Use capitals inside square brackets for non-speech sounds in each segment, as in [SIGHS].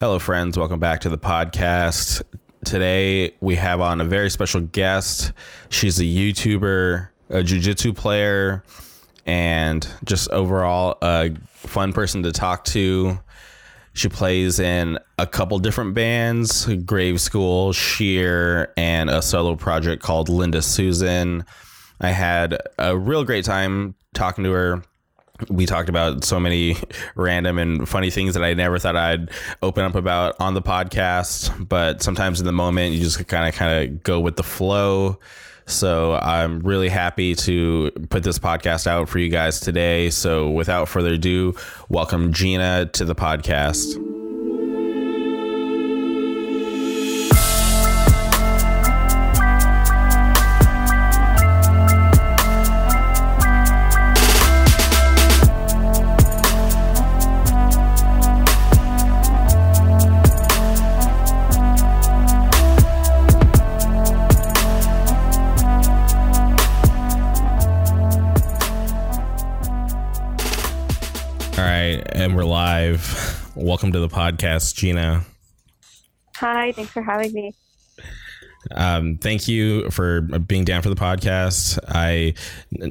Hello, friends. Welcome back to the podcast. Today we have on a very special guest. She's a YouTuber, a jiu-jitsu player, and just overall a fun person to talk to. She plays in a couple different bands, Grave School, Sheer, and a solo project called Linda Susan. I had a real great time talking to her we talked about so many random and funny things that I never thought I'd open up about on the podcast. But sometimes in the moment, you just kind of kind of go with the flow. So I'm really happy to put this podcast out for you guys today. So without further ado, welcome Gina to the podcast. And we're live. Welcome to the podcast, Gina. Hi, thanks for having me. Um, thank you for being down for the podcast. I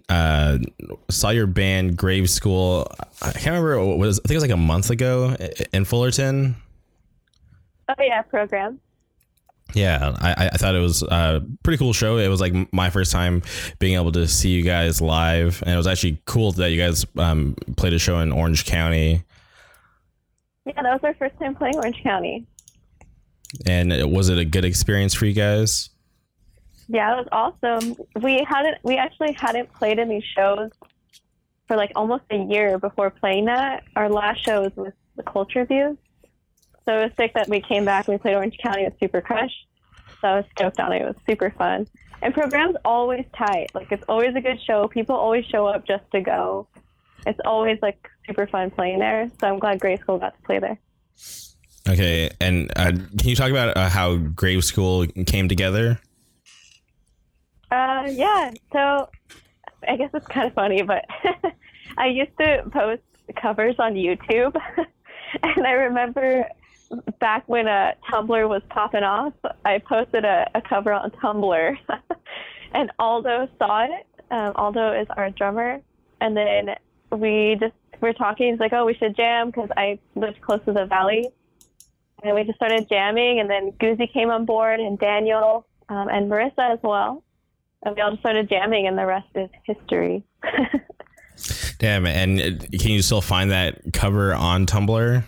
uh, saw your band Grave School. I can't remember what was. I think it was like a month ago in Fullerton. Oh yeah, Programme. Yeah, I, I thought it was a pretty cool show. It was like my first time being able to see you guys live, and it was actually cool that you guys um, played a show in Orange County. Yeah, that was our first time playing Orange County. And was it a good experience for you guys? Yeah, it was awesome. We hadn't we actually hadn't played any shows for like almost a year before playing that. Our last show was with the Culture Abuse. So it was sick that we came back and we played Orange County with Supercrush. So I was stoked on it. It was super fun. And Programme's always tight. Like it's always a good show. People always show up just to go. It's always like super fun playing there. So I'm glad Grave School got to play there. Okay, and uh, can you talk about uh, how Grave School came together? Uh, yeah. So I guess it's kind of funny, but [LAUGHS] I used to post covers on YouTube, [LAUGHS] and I remember back when uh, Tumblr was popping off, I posted a, a cover on Tumblr, [LAUGHS] and Aldo saw it. Um, Aldo is our drummer, and then we just were talking. He's like, "Oh, we should jam," because I lived close to the valley, and we just started jamming. And then Goozy came on board, and Daniel, um, and Marissa as well, and we all just started jamming, and the rest is history. [LAUGHS] Damn, and can you still find that cover on Tumblr?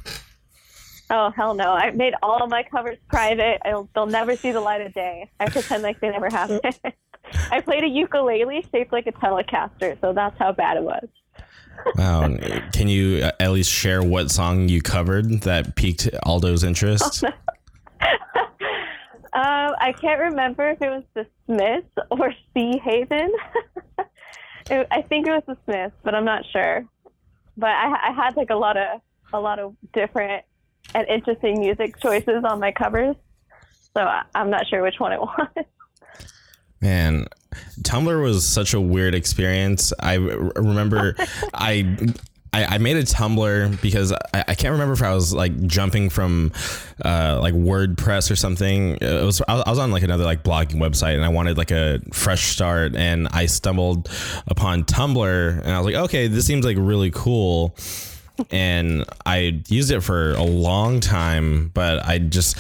Oh hell no! I made all my covers private. I'll, they'll never see the light of day. I pretend like they never happened. [LAUGHS] [LAUGHS] I played a ukulele shaped like a Telecaster, so that's how bad it was. wow! [LAUGHS] Can you uh, at least share what song you covered that piqued Aldo's interest? Oh, no. um, I can't remember if it was the Smiths or Seahaven. it, I think it was the Smiths, but I'm not sure. But I, I had like a lot of a lot of different and interesting music choices on my covers. So I'm not sure which one it [LAUGHS] was. Man, Tumblr was such a weird experience. I remember [LAUGHS] I, I, I made a Tumblr because I, I, can't remember if I was like jumping from uh, like WordPress or something. It was I was on like another like blogging website and I wanted like a fresh start and I stumbled upon Tumblr and I was like, okay, this seems like really cool and I used it for a long time, but I just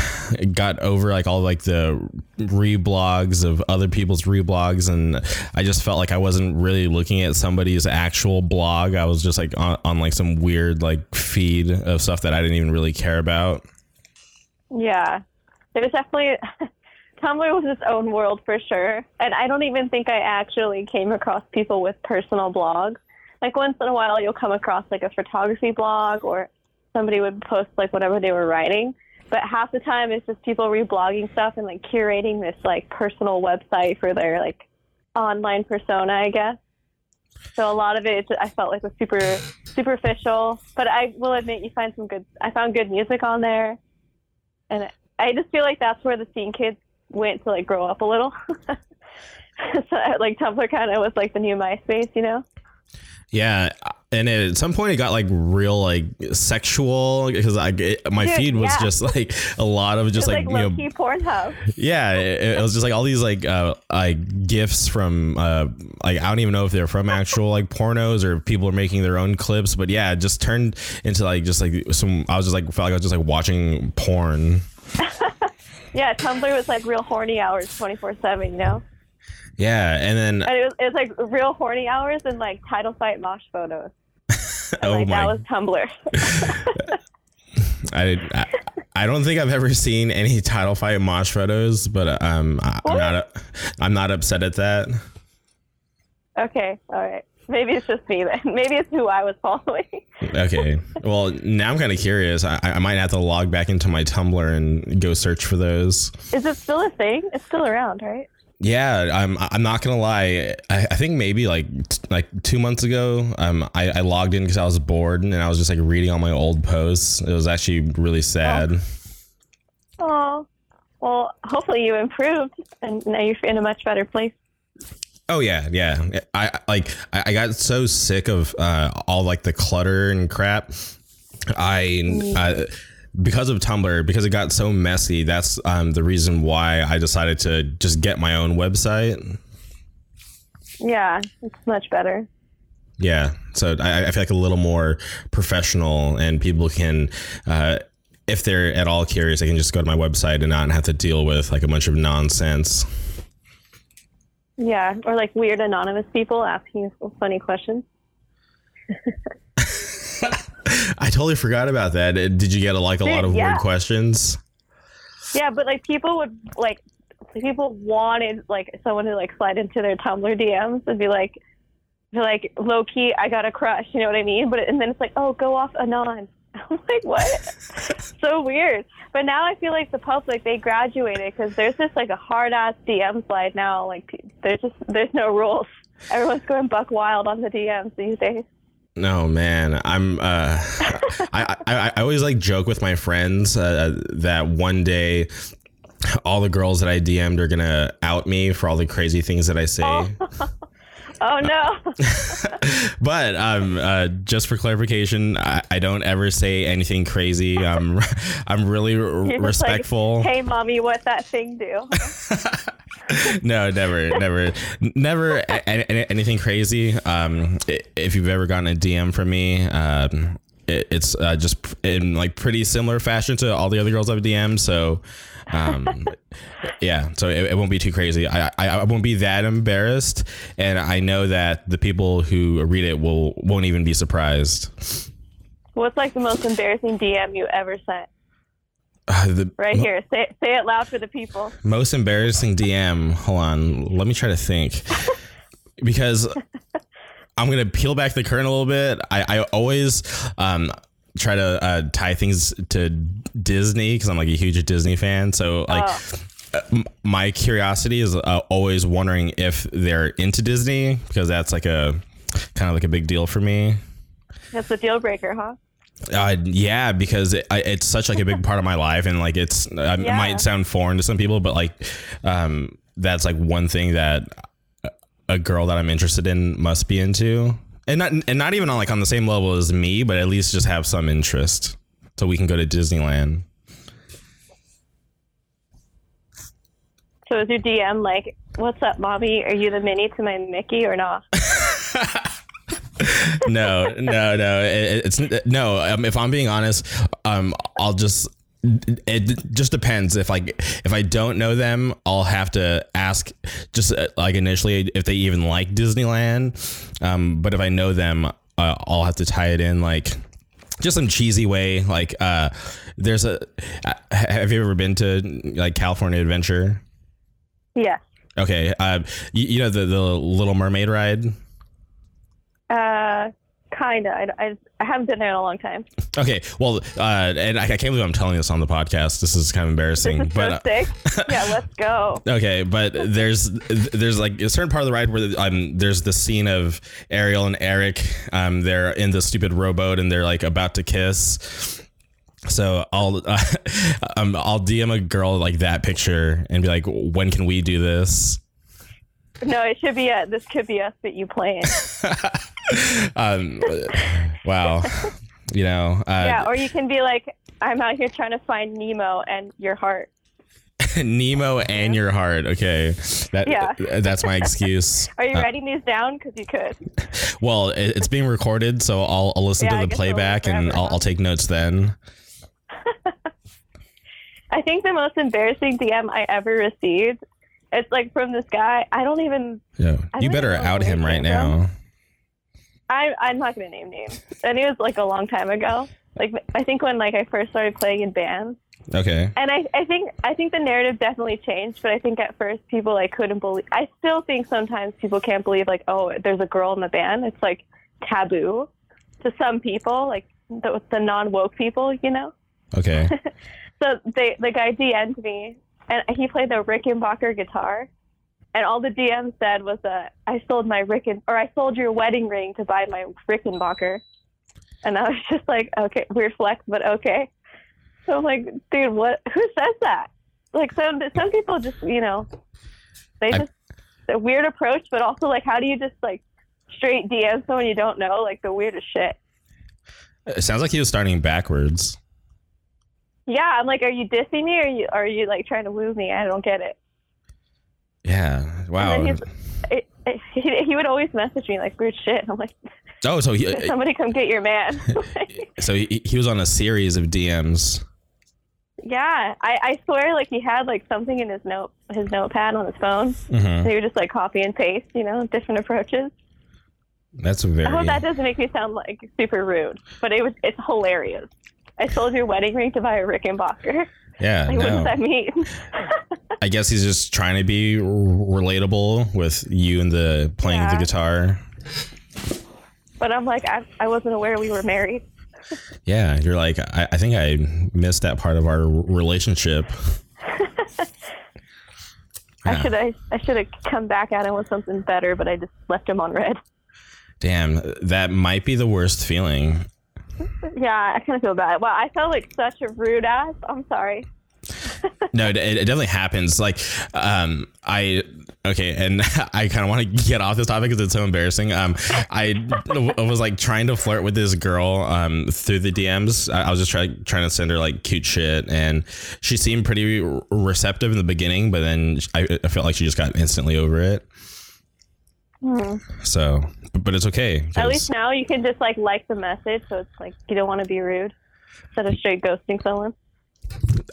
[SIGHS] got over like all like the reblogs of other people's reblogs and I just felt like I wasn't really looking at somebody's actual blog. I was just like on, on like some weird like feed of stuff that I didn't even really care about. Yeah. There's definitely [LAUGHS] Tumblr was its own world for sure. And I don't even think I actually came across people with personal blogs like once in a while you'll come across like a photography blog or somebody would post like whatever they were writing. But half the time it's just people reblogging stuff and like curating this like personal website for their like online persona i guess. So a lot of it i felt like was super superficial. But i will admit you find some good i found good music on there. And i just feel like that's where the scene kids went to like grow up a little. [LAUGHS] So like tumblr kind of was like the new myspace you know yeah, and at some point it got like real like sexual because I my Dude, feed was yeah. just [LAUGHS] like a lot of just like, like, you know Pornhub. yeah it, it was just like all these like uh like gifts from uh like I don't even know if they're from actual like pornos or people are making their own clips but yeah it just turned into like just like some I was just like felt like I was just like watching porn [LAUGHS] Yeah, Tumblr was like real horny hours, twenty four seven. You know, yeah and then and it was, it was like real horny hours and like title fight mosh photos. [LAUGHS] Oh like my that was Tumblr. [LAUGHS] I, I I don't think I've ever seen any title fight mosh photos, but um, I, I'm not I'm not upset at that. okay, all right. Maybe it's just me then. [LAUGHS] Maybe it's who I was following. Okay, well now I'm kind of curious. I, I might have to log back into my Tumblr and go search for those. Is it still a thing? It's still around, right? Yeah, I'm I'm not gonna lie. I, I think maybe like t- like two months ago, um, I, I logged in because I was bored and I was just like reading all my old posts. It was actually really sad. Oh, well, hopefully you improved and now you're in a much better place. Oh yeah, yeah. I I- like I I got so sick of uh, all like the clutter and crap. I uh, because of Tumblr because it got so messy. That's um, the reason why I decided to just get my own website. Yeah, it's much better. Yeah, so I, I feel like a little more professional, and people can. Uh, if they're at all curious, they can just go to my website and not have to deal with like a bunch of nonsense. Yeah, or like weird anonymous people asking you funny questions. [LAUGHS] I totally forgot about that. Uh, Did you get like a lot of Yeah. weird questions? Yeah, but like people would like people wanted like someone to like slide into their Tumblr DMs and be like, be like low key, I got a crush. You know what I mean? But and then it's like, oh, go off anon. [LAUGHS] I'm like, what? [LAUGHS] so weird. But now I feel like the public they graduated because there's just like a hard ass DM slide now. Like there's just there's no rules. Everyone's going buck wild on the DMs these days. No man, I'm. Uh, [LAUGHS] I, I I always like joke with my friends uh, that one day all the girls that I DM'd are gonna out me for all the crazy things that I say. [LAUGHS] Oh no. [LAUGHS] But um, uh, just for clarification, I, I don't ever say anything crazy. I'm [LAUGHS] I'm really r- You're like, respectful. hey, mommy, what that thing do? [LAUGHS] no, never, never, never a- a- anything crazy. Um, if you've ever gotten a DM from me, um, it, it's uh, just in like pretty similar fashion to all the other girls I've DM'd. So, um, yeah, so it, it won't be too crazy. I, I I won't be that embarrassed, and I know that the people who read it will won't even be surprised. What's like the most embarrassing DM you ever sent? Uh, the Right here. Say, say it loud for the people. most embarrassing DM. Hold on, let me try to think. because [LAUGHS] I'm gonna peel back the curtain a little bit. I, I always um, try to uh, tie things to Disney because I'm like a huge Disney fan. So like. Oh. uh, My curiosity is uh, always wondering if they're into Disney because that's like a kind of like a big deal for me. That's the deal breaker, huh? Uh, yeah, because it, I, it's such like a big part of my life, and like it's it Yeah. might sound foreign to some people, but like um, that's like one thing that a girl that I'm interested in must be into, and not and not even on like on the same level as me, but at least just have some interest, so we can go to Disneyland. So is your DM like, what's up, mommy? Are you the mini to my Mickey or not? [LAUGHS] [LAUGHS] no, no, no. It, it's no. Um, if I'm being honest, um, I'll just. It just depends. If like if I don't know them, I'll have to ask just uh, like initially if they even like Disneyland. Um, but if I know them, uh, I'll have to tie it in like just some cheesy way. Like uh, there's a. uh, Have you ever been to like California Adventure? Yeah. Okay. Uh, you, you know the the Little Mermaid ride. Uh, kinda. I, I, I haven't been there in a long time. Okay, well, uh, and I, I can't believe I'm telling this on the podcast. This is kind of embarrassing, This is but so uh. [LAUGHS] Yeah, let's go. okay, but there's there's like a certain part of the ride where um there's the scene of Ariel and Eric um they're in the stupid rowboat and they're like about to kiss. So I'll [LAUGHS] uh, um I'll DM a girl like that picture and be like, when can we do this? No, it should be a, this could be us, but you playing. [LAUGHS] um, wow. You know. Uh, yeah, or you can be like, I'm out here trying to find Nemo and your heart. [LAUGHS] Nemo and your heart. Okay, that Yeah. that's my excuse. [LAUGHS] Are you Uh, writing these down? Because you could. Well, it, it's being recorded, so I'll, I'll listen Yeah, to the playback and I'll. I'll take notes then. [LAUGHS] I think the most embarrassing DM I ever received, it's like from this guy. I don't even. Yeah, you better out him right now. I I'm not gonna name names. And it was like a long time ago. Like I think when like I first started playing in bands. Okay. And I, I think I think the narrative definitely changed, but I think at first people like couldn't believe. I still think sometimes people can't believe like oh there's a girl in the band. It's like taboo to some people, like the, the non woke people, you know. Okay. [LAUGHS] So they the guy DM'd me, and he played the Rickenbacker guitar, and all the DM said was that I sold my Ricken or I sold your wedding ring to buy my Rickenbacker, and I was [LAUGHS] just like okay weird flex, but okay. So I'm like, dude, what? Who says that? Like some some people just you know, they I- just a weird approach, but also like how do you just like straight DM someone you don't know like the weirdest shit. it sounds like he was starting backwards. Yeah, I'm like, are you dissing me or are you are you like trying to woo me? I don't get it. Yeah. Wow. And then it, it, [LAUGHS] he, he would always message me like weird shit. I'm like, [LAUGHS] Oh, so he [LAUGHS] somebody come get your man. so he, he was on a series of DMs. yeah, I, I swear, like he had like something in his note, his notepad on his phone. hmm And he would just like copy and paste, you know, different approaches. That's a very. I hope that doesn't make me sound like super rude, but it was it's hilarious. I sold your wedding ring to buy a Rickenbacker. Yeah. Like, what does No. that mean? I guess he's just trying to be r- relatable with you and the playing the guitar. but I'm like, I, I wasn't aware we were married. Yeah, you're like, I, I think I missed that part of our relationship. [LAUGHS] I should I, I should have come back at him with something better, but I just left him on read. Damn, that might be the worst feeling. Yeah, I kind of feel bad. Well, I felt like such a rude ass. I'm sorry. [LAUGHS] No, it, it definitely happens. Like, um, I okay, and [LAUGHS] I kind of want to get off this topic because it's so embarrassing. Um, I was like trying to flirt with this girl um through the DMs. I, I was just trying trying to send her like cute shit, and she seemed pretty re- receptive in the beginning, but then I, I felt like she just got instantly over it. So, but, but it's okay. At least now you can just like like the message, so it's like you don't want to be rude instead of straight ghosting someone. [LAUGHS]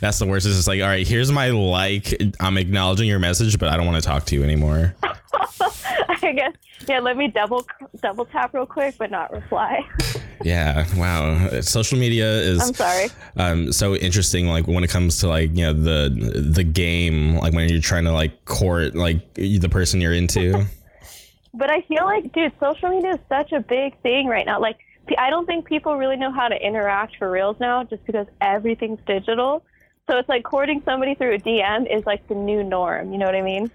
that's the worst. It's just like, all right, here's my like. I'm acknowledging your message, but I don't want to talk to you anymore. [LAUGHS] I guess. Yeah, let me double double tap real quick, but not reply. [LAUGHS] Yeah, wow. Social media is I'm sorry. um so interesting. Like when it comes to like you know the the game, like when you're trying to like court like the person you're into. But I feel like, dude, social media is such a big thing right now. Like, I don't think people really know how to interact for reals now, just because everything's digital. So it's like courting somebody through a DM is like the new norm. You know what I mean?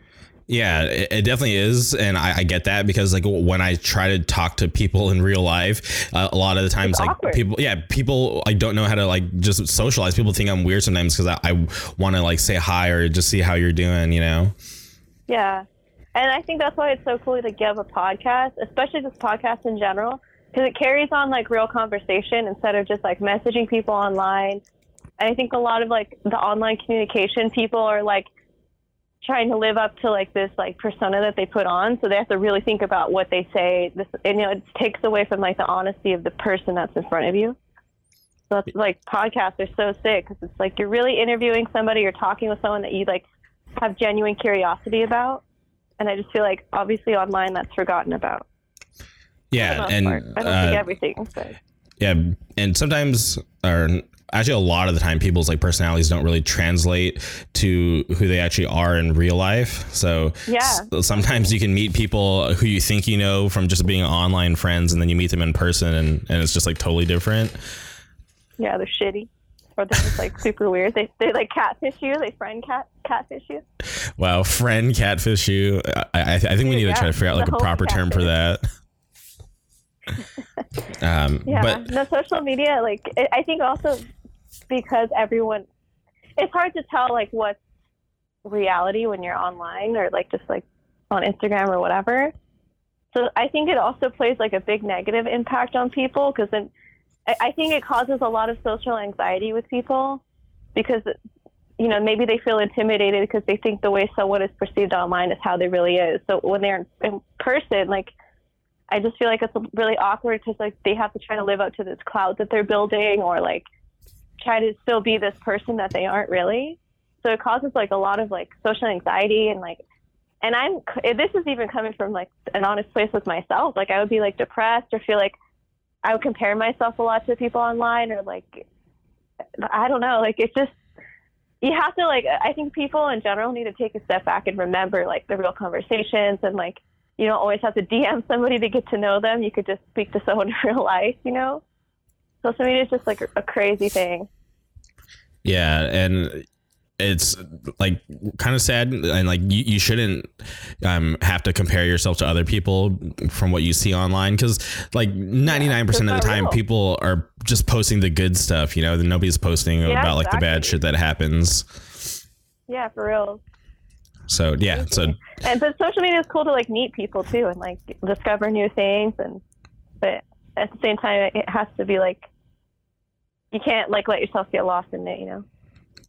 Yeah, it, it definitely is, and I, I get that because like when I try to talk to people in real life, uh, a lot of the times It's like awkward. people, yeah, people I don't know how to like just socialize. People think I'm weird sometimes because I, I want to like say hi or just see how you're doing. You know? Yeah. And I think that's why it's so cool to give a podcast, especially just podcasts in general, because it carries on like real conversation instead of just like messaging people online. And I think a lot of like the online communication people are like trying to live up to like this like persona that they put on, so they have to really think about what they say. This, and, you know, it takes away from like the honesty of the person that's in front of you. So it's like podcasts are so sick because it's like you're really interviewing somebody, you're talking with someone that you like have genuine curiosity about. And I just feel like obviously online that's forgotten about. Yeah, and part. I don't uh, think everything, but yeah, and sometimes or actually a lot of the time people's like personalities don't really translate to who they actually are in real life. So Yeah. s- sometimes you can meet people who you think you know from just being online friends, and then you meet them in person, and and it's just like totally different. yeah, they're shitty. Or they're just like super weird. They they like catfish you. They friend cat catfish you. Wow, friend catfish you. I, I, I think we need to try to figure out like a proper term for that. Um, [LAUGHS] Yeah, but no social media. Like it, I think also because everyone, it's hard to tell like what's reality when you're online or like just like on Instagram or whatever. So I think it also plays like a big negative impact on people because then I, I think it causes a lot of social anxiety with people because you know maybe they feel intimidated because they think the way someone is perceived online is how they really is. So when they're in person, like I just feel like it's really awkward because like they have to try to live up to this cloud that they're building or like try to still be this person that they aren't really. So it causes like a lot of like social anxiety and like and I'm this is even coming from like an honest place with myself. Like I would be like depressed or feel like I would compare myself a lot to people online or like I don't know, like it's just you have to like I think people in general need to take a step back and remember like the real conversations and like you don't always have to DM somebody to get to know them. You could just speak to someone [LAUGHS] in real life, you know? Social media is just like a crazy thing. Yeah, and it's like kind of sad and like you, you shouldn't um, have to compare yourself to other people from what you see online because like 99% of the time real. people are just posting the good stuff you know nobody's posting yeah, about like the bad shit that happens yeah for real so yeah so and but social media is cool to like meet people too and like discover new things and but at the same time it has to be like you can't like let yourself get lost in it you know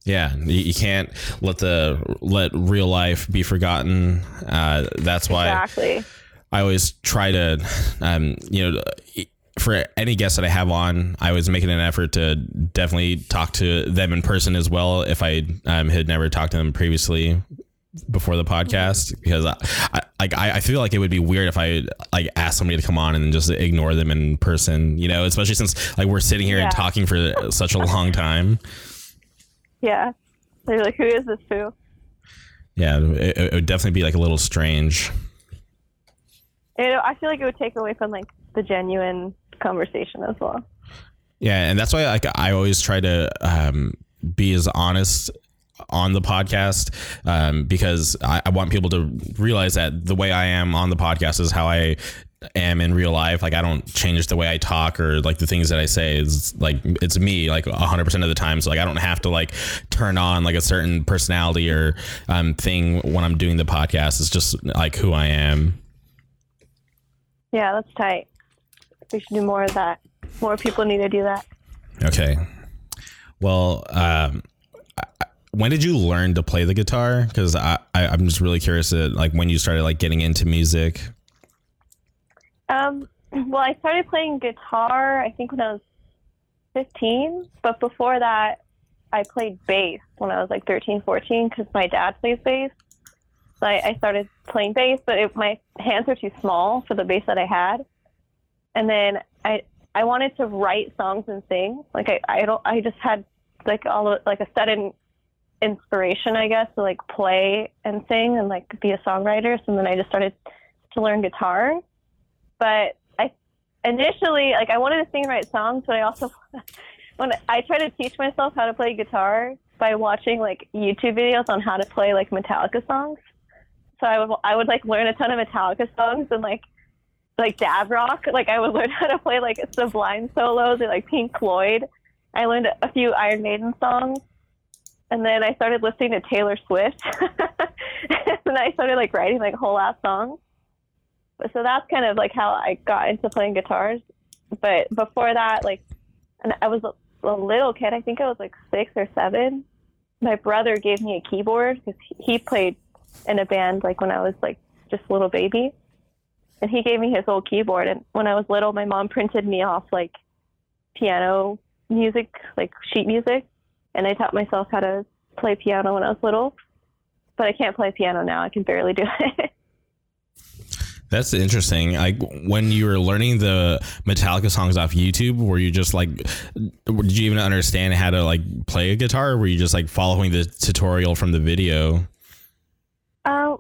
yeah, you can't let the let real life be forgotten. Uh, that's why exactly. I always try to, um, you know, for any guest that I have on, I was making an effort to definitely talk to them in person as well. If I um, had never talked to them previously before the podcast, because I, I like I, feel like it would be weird if I like ask somebody to come on and just ignore them in person. You know, especially since like we're sitting here yeah. and talking for such a long time. Yeah. They're like, who is this foo? Yeah, it, it would definitely be like a little strange. It, I feel like it would take away from like the genuine conversation as well. Yeah, and that's why like I always try to um, be as honest on the podcast um, because I, I, want people to realize that the way I am on the podcast is how I am in real life. Like I don't change the way I talk or like the things that I say is like it's me like hundred percent of the time. So like I don't have to like turn on like a certain personality or um thing when I'm doing the podcast. It's just like who I am. Yeah, that's tight. We should do more of that. More people need to do that. Okay. Well, um, when did you learn to play the guitar? Because I, I I'm just really curious like when you started like getting into music. Um, well, I started playing guitar, I think, when I was 15. But before that, I played bass when I was like 13, 14 because my dad plays bass. So I, I started playing bass, but it, my hands were too small for the bass that I had. And then I I wanted to write songs and sing. Like I I don't I just had like all of, like a sudden inspiration, I guess, to like play and sing and like be a songwriter. So then I just started to learn guitar but I initially like I wanted to sing and write songs, but I also [LAUGHS] when I tried to teach myself how to play guitar by watching like YouTube videos on how to play like Metallica songs. So I would I would like learn a ton of Metallica songs and like like dad rock. Like I would [LAUGHS] learn how to play like Sublime solos or like Pink Floyd. I learned a few Iron Maiden songs, and then I started listening to Taylor Swift. [LAUGHS] and I started like writing like whole ass songs so that's kind of like how I got into playing guitars. But before that, like, and I was a, a little kid. I think I was like six or seven. My brother gave me a keyboard because he played in a band like when I was like just a little baby, and he gave me his old keyboard. And when I was little, my mom printed me off like piano music, like sheet music, and I taught myself how to play piano when I was little. But I can't play piano now. I can barely do it. [LAUGHS] That's interesting. Like when you were learning the Metallica songs off YouTube, were you just like, did you even understand how to like play a guitar? Or were you just like following the tutorial from the video? Um,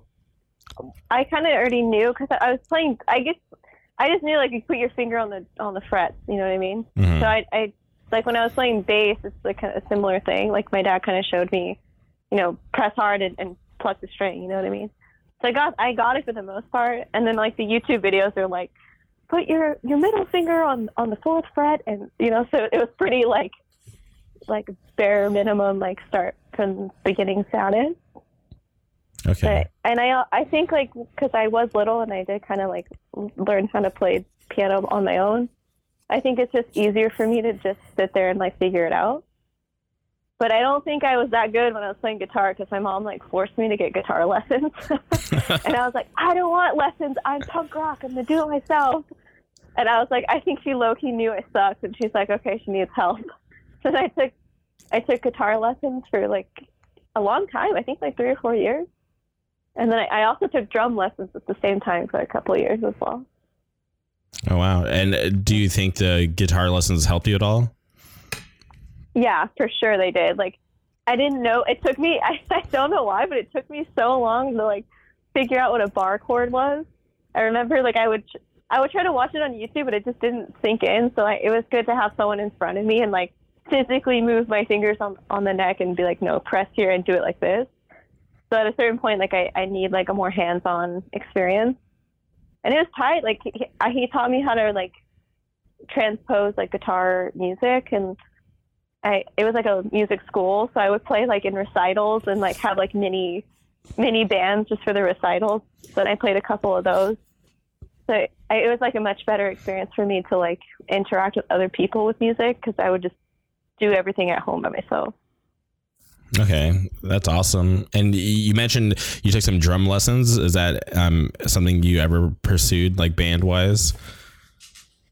I kind of already knew because I was playing. I guess I just knew like you put your finger on the on the frets. You know what I mean? Mm-hmm. So I, I like when I was playing bass, it's like a similar thing. Like my dad kind of showed me, you know, press hard and, and pluck the string. You know what I mean? So I got I got it for the most part, and then like the YouTube videos are like, put your your middle finger on on the fourth fret, and you know, so it was pretty like like bare minimum like start from beginning sounded. Okay. But, and I I think like because I was little and I did kind of like learn how to play piano on my own. I think it's just easier for me to just sit there and like figure it out. But I don't think I was that good when I was playing guitar because my mom like forced me to get guitar [LAUGHS] lessons, [LAUGHS] and I was like, I don't want lessons. I'm punk rock. I'm gonna do it myself. And I was like, I think she low key knew I sucked, and she's like, okay, she needs help. [LAUGHS] So I took I took guitar lessons for like a long time. I think like three or four years. And then I, I also took drum lessons at the same time for a couple of years as well. Oh wow! And uh, do you think the guitar lessons helped you at all? Yeah, for sure they did. Like I didn't know it took me [LAUGHS] I, I don't know why, but it took me so long to like figure out what a bar chord was. I remember like I would I would try to watch it on YouTube, but it just didn't sink in. So I, it was good to have someone in front of me and like physically move my fingers on on the neck and be like, no, press here and do it like this. So at a certain point, like I, I need like a more hands-on experience, and it was tight. Like he, he taught me how to like transpose like guitar music, and I it was like a music school, so I would play like in recitals and like have like mini mini bands just for the recitals. But I played a couple of those. So I, it was like a much better experience for me to like interact with other people with music because I would just do everything at home by myself. Okay, that's awesome. And you mentioned you took some drum lessons. Is that um, something you ever pursued, like band wise?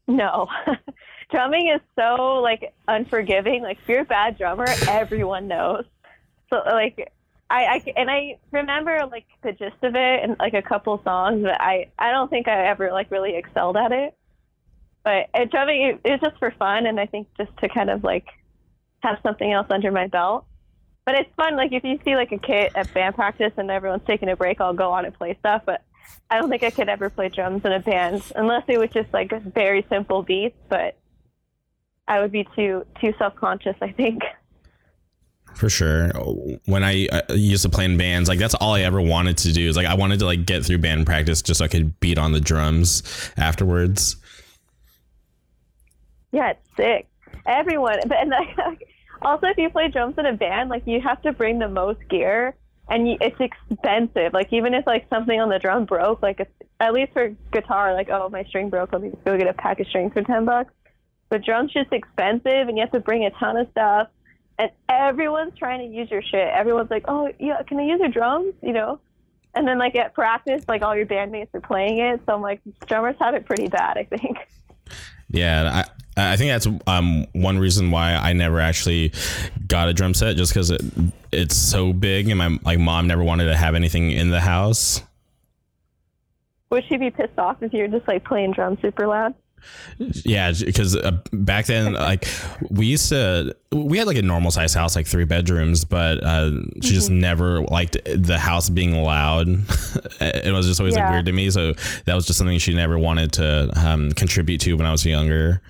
No, [LAUGHS] drumming is so like unforgiving. Like if you're a bad drummer, everyone knows. So like I, I and I remember like the gist of it and like a couple songs, but I I don't think I ever like really excelled at it. But at drumming, it, it was just for fun, and I think just to kind of like have something else under my belt but it's fun. Like if you see like a kid at band practice and everyone's taking a break, I'll go on and play stuff. But I don't think I could ever play drums in a band unless it was just like very simple beats. But I would be too too self conscious. I think. For sure. When I, I used to play in bands, like that's all I ever wanted to do is like I wanted to like get through band practice just so I could beat on the drums afterwards. Yeah, it's sick. Everyone, and like, also, if you play drums in a band, like you have to bring the most gear, and you, it's expensive. Like even if like something on the drum broke, like it's, at least for guitar, like oh my string broke, let me just go get a pack of strings for ten bucks. But drums just expensive, and you have to bring a ton of stuff, and everyone's trying to use your shit. Everyone's like, oh yeah, can I use your drums? You know. And then like at practice, like all your bandmates are playing it, so I'm like, drummers have it pretty bad, I think. Yeah, I, I think that's um, one reason why I never actually got a drum set, just because it, it's so big, and my like mom never wanted to have anything in the house. Would she be pissed off if you're just like playing drums super loud? Yeah, because uh, back then, [LAUGHS] like we used to, we had like a normal size house, like three bedrooms, but uh, she just Mm-hmm. never liked the house being loud. [LAUGHS] it was just always like weird to me. So that was just something she never wanted to um, contribute to when I was younger.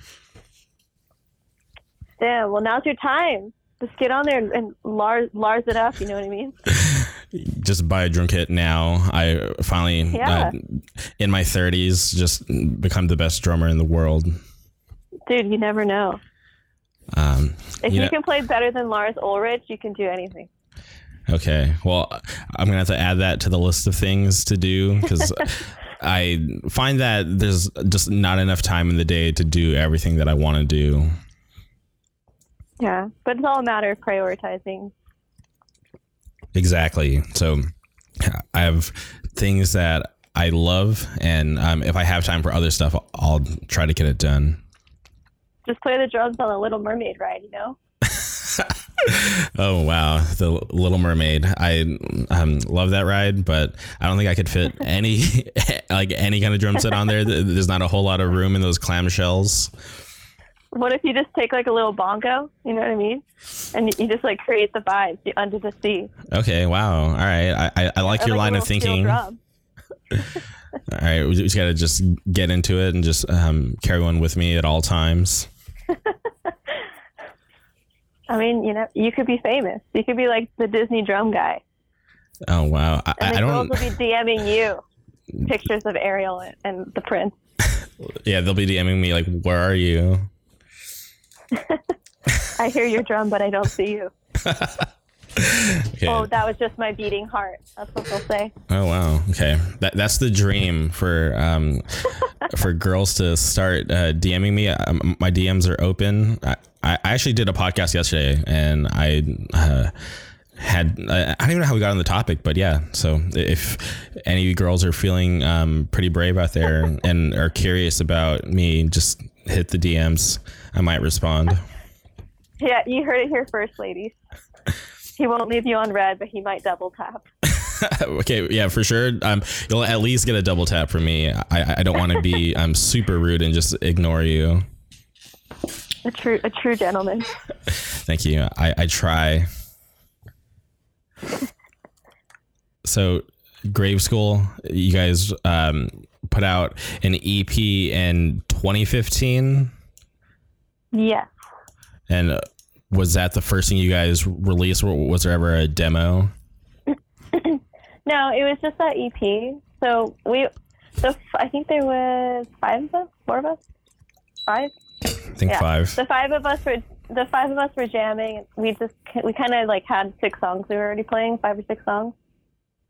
Damn, well now's your time. Just get on there and, and Lars Lars it up, you know what I mean? [LAUGHS] Just buy a drum kit now. I finally, Yeah. uh, in my 30s, just become the best drummer in the world. Dude, you never know. Um, If you you know- can play better than Lars Ulrich, you can do anything. Okay. Well, I'm gonna have to add that to the list of things to do because [LAUGHS] I find that there's just not enough time in the day to do everything that I want to do. Yeah. But it's all a matter of prioritizing. Exactly. So I have things that I love, and um, if I have time for other stuff, I'll try to get it done. Just play the drums on a Little Mermaid ride, you know? [LAUGHS] Oh wow, the Little Mermaid. I um, love that ride, but I don't think I could fit any [LAUGHS] like any kind of drum set on there. There's not a whole lot of room in those clamshells. What if you just take like a little bongo, you know what I mean? And you just like create the vibes under the sea. Okay, wow. All right, I, I, I like Or, your like, line of thinking. [LAUGHS] [LAUGHS] All right, we just gotta just get into it and just um, carry one with me at all times. [LAUGHS] I mean, you know, you could be famous. You could be like the Disney drum guy. Oh wow, I, And I the girls don't. will be DMing you pictures of Ariel and the prince. Yeah, they'll be DMing me like, "Where are you?" [LAUGHS] I hear your drum, but I don't see you. [LAUGHS] Okay. Oh, that was just my beating heart. That's what they'll say. Oh wow. Okay. That that's the dream for um [LAUGHS] for girls to start uh, DMing me. Um, my DMs are open. I, I actually did a podcast yesterday, and I. Uh, had I don't even know how we got on the topic, but yeah. So if any of you girls are feeling um, pretty brave out there and are curious about me, just hit the DMs. I might respond. [LAUGHS] Yeah, you heard it here first, ladies. He won't leave you on read, but he might double tap. [LAUGHS] okay, yeah, for sure. Um, you'll at least get a double tap from me. I, I don't want to be I'm [LAUGHS] super rude and just ignore you. A true a true gentleman. Thank you. I, I try. So, Grave School, you guys um, put out an EP in 2015, Yes. and uh, was that the first thing you guys released? Or was there ever a demo? [CLEARS THROAT] No, it was just that EP. So we, I think there was five of us, four of us, five. I think Yeah. five. The five of us were the five of us were jamming. We just we kind of like had six songs we were already playing, five or six songs.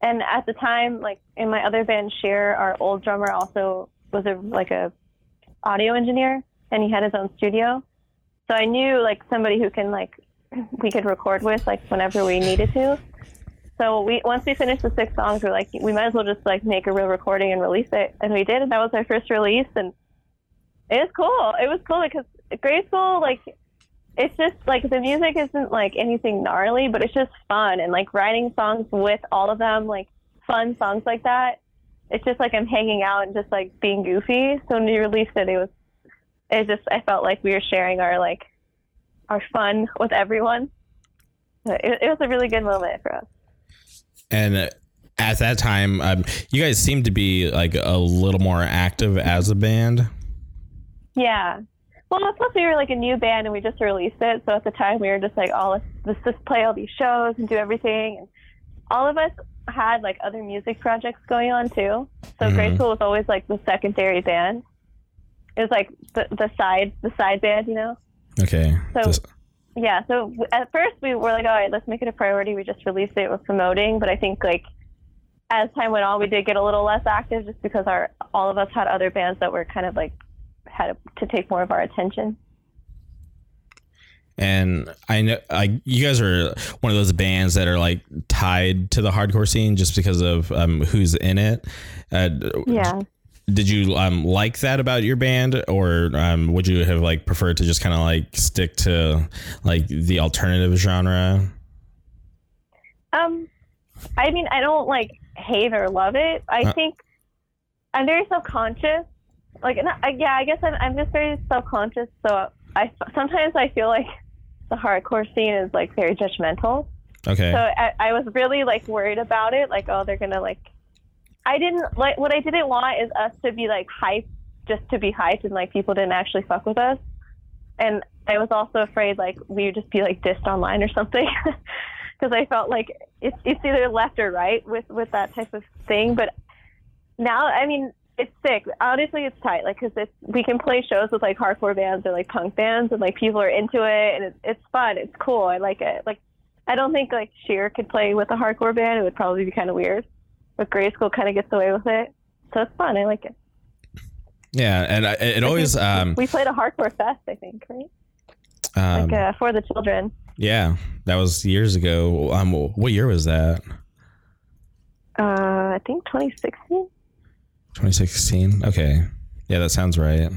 And at the time, like in my other band, Sheer, our old drummer also was a like a audio engineer, and he had his own studio. So I knew like somebody who can like [CLEARS THROAT] we could record with like whenever we needed to. So we once we finished the six songs, we're like we might as well just like make a real recording and release it, and we did, and that was our first release, and it was cool. It was cool because Graceful, like, it's just like the music isn't like anything gnarly, but it's just fun and like writing songs with all of them, like fun songs like that. It's just like I'm hanging out and just like being goofy. So when we released it, it was, it just I felt like we were sharing our like our fun with everyone. It, it was a really good moment for us. And at that time, um, you guys seemed to be like a little more active as a band. Yeah. Well, plus we were like a new band and we just released it. So at the time we were just like, oh, let's, let's just play all these shows and do everything. And all of us had like other music projects going on too. So Mhm. Graceful was always like the secondary band. It was like the, the side, the side band, you know? Okay. So This- yeah, so at first we were like, all right, let's make it a priority. We just released it, we're promoting. But I think like as time went on, we did get a little less active just because our all of us had other bands that were kind of like had to take more of our attention. and I know I, you guys are one of those bands that are like tied to the hardcore scene just because of um, who's in it. Uh, Yeah. Did you um, like that about your band, or um, would you have like preferred to just kind of like stick to like the alternative genre? Um, I mean, I don't like hate or love it. I Uh. think I'm very self conscious. Like, not, I- yeah, I guess I'm, I'm just very self conscious. So I sometimes I feel like the hardcore scene is like very judgmental. Okay. So I, I was really like worried about it. Like, oh, they're gonna like. I didn't like what I didn't want is us to be like hyped just to be hyped and like people didn't actually fuck with us. And I was also afraid like we would just be like dissed online or something. [LAUGHS] Because I felt like it's it's either left or right with with that type of thing. But now, I mean, it's sick. Honestly, it's tight. Like, because it's we can play shows with like hardcore bands or like punk bands, and like people are into it, and it's it's fun. It's cool. I like it. Like, I don't think like Sheer could play with a hardcore band. It would probably be kind of weird. But grade School kind of gets away with it, so it's fun. I like it. yeah, and I, it always um, We played a hardcore fest, I think, right? um Like uh, for the children. yeah, that was years ago. Um, what year was that? Uh, I think 2016. 2016. Okay. Yeah, that sounds right.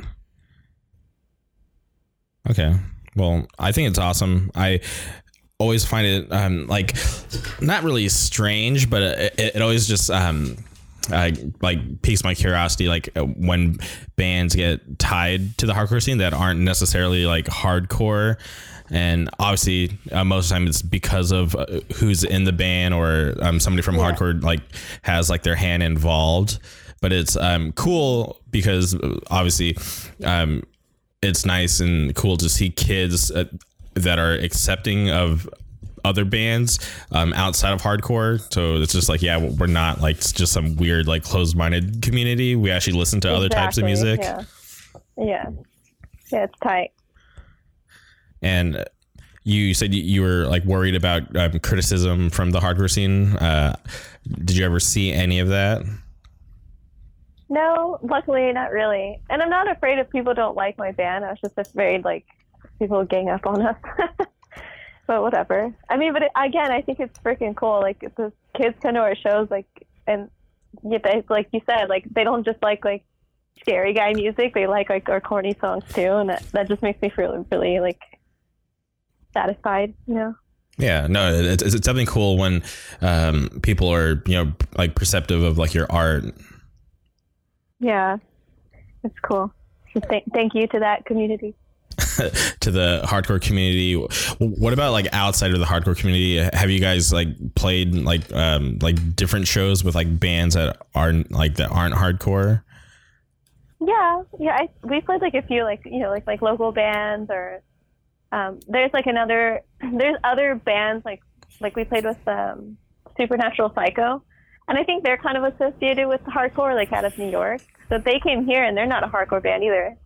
Okay. Well, I think it's awesome. I always find it um like not really strange, but it, it always just um I like piques my curiosity like uh, when bands get tied to the hardcore scene that aren't necessarily like hardcore and obviously uh, most of the time it's because of uh, who's in the band or um, somebody from Yeah. hardcore like has like their hand involved but it's um, cool because uh, obviously um, it's nice and cool to see kids uh, that are accepting of other bands um, outside of hardcore so it's just like yeah we're not like just some weird like closed-minded community we actually listen to other types of music Yeah. Yeah. Yeah, it's tight. and you said you were like worried about um, criticism from the hardcore scene. Uh, did you ever see any of that? No, luckily not really. And I'm not afraid if people don't like my band. I was just afraid like people gang up on us. [LAUGHS] but whatever. I mean, but it, again, I think it's freaking cool. Like the kids come to our shows, like, and yeah, they, like you said, like they don't just like like scary guy music. They like like our corny songs too, and that that just makes me feel really like satisfied. You know. Yeah, no, it's, it's something cool when um, people are you know like perceptive of like your art. Yeah, it's cool. So th- thank you to that community. [LAUGHS] to the hardcore community. What about like outside of the hardcore community? Have you guys like played like um like different shows with like bands that aren't like that aren't hardcore? Yeah, yeah. I, we played like a few like you know like like local bands or um, there's like another [CLEARS THROAT] there's other bands like like we played with um, Supernatural Psycho, and I think they're kind of associated with hardcore like out of New York. So they came here and they're not a hardcore band either.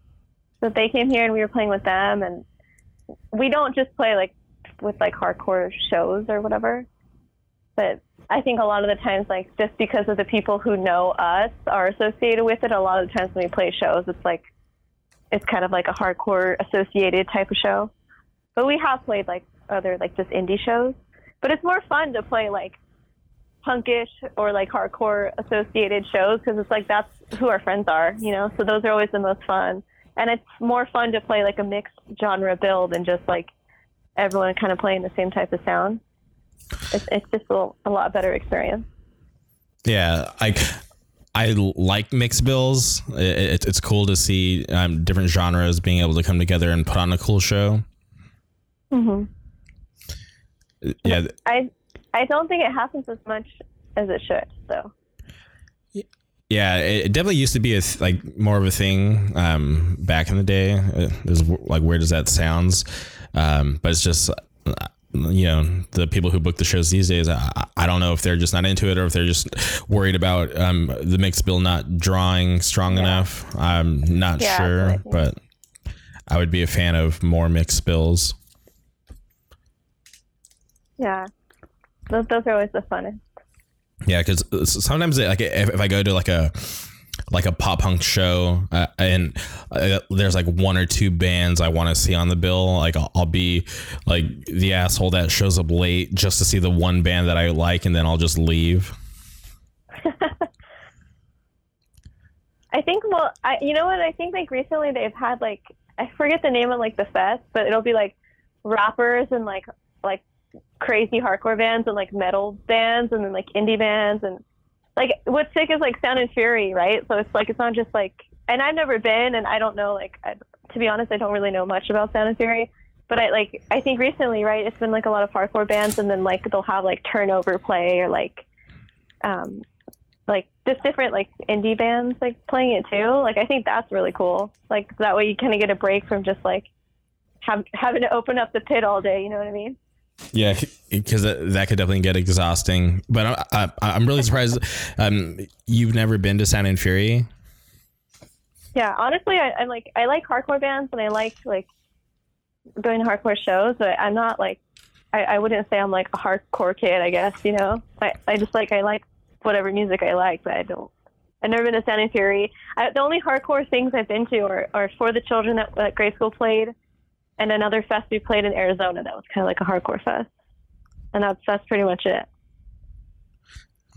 So they came here and we were playing with them, and we don't just play like with like hardcore shows or whatever. But I think a lot of the times, like just because of the people who know us are associated with it, a lot of the times when we play shows, it's like it's kind of like a hardcore associated type of show. But we have played like other like just indie shows. But it's more fun to play like punkish or like hardcore associated shows because it's like that's who our friends are, you know. So those are always the most fun, and it's more fun to play like a mixed genre build than just like everyone kind of playing the same type of sound. It's it's just a, a lot better experience. Yeah, I I like mixed bills. It, it's cool to see um, different genres being able to come together and put on a cool show. Mm-hmm. Yeah, I I don't think it happens as much as it should, though. Yeah, it definitely used to be a th- like more of a thing um, back in the day. Uh, There's like where does that sounds, um, but it's just uh, you know the people who book the shows these days. I, I don't know if they're just not into it or if they're just worried about um, the mix bill not drawing strong enough. I'm not Yeah, sure, I but I would be a fan of more mixed bills. Yeah, those those are always the funnest. Yeah, because sometimes like if, if I go to like a like a pop punk show uh, and uh, there's like one or two bands I want to see on the bill, like I'll, I'll be like the asshole that shows up late just to see the one band that I like, and then I'll just leave. [LAUGHS] I think well, I you know what I think like recently they've had like I forget the name of like the fest, but it'll be like rappers and like like crazy hardcore bands and like metal bands and then like indie bands and like what's sick is like Sound and Fury, right? So it's like it's not just like and I've never been and I don't know like I, to be honest I don't really know much about Sound and Fury, but I like I think recently right it's been like a lot of hardcore bands and then like they'll have like turnover play or like um like just different like indie bands like playing it too. Like I think that's really cool. Like that way you kind of get a break from just like have, having to open up the pit all day. You know what I mean? Yeah, because that, could definitely get exhausting. But I, I'm really surprised um, you've never been to Sound and Fury. Yeah, honestly, I, I'm like I like hardcore bands and I like like going to hardcore shows, but I'm not like I, I wouldn't say I'm like a hardcore kid. I guess you know I I just like I like whatever music I like, but I don't. I've never been to Sound and Fury. I, the only hardcore things I've been to are, are for the children that, that grade school played, and another fest we played in Arizona that was kind of like a hardcore fest, and that's that's pretty much it.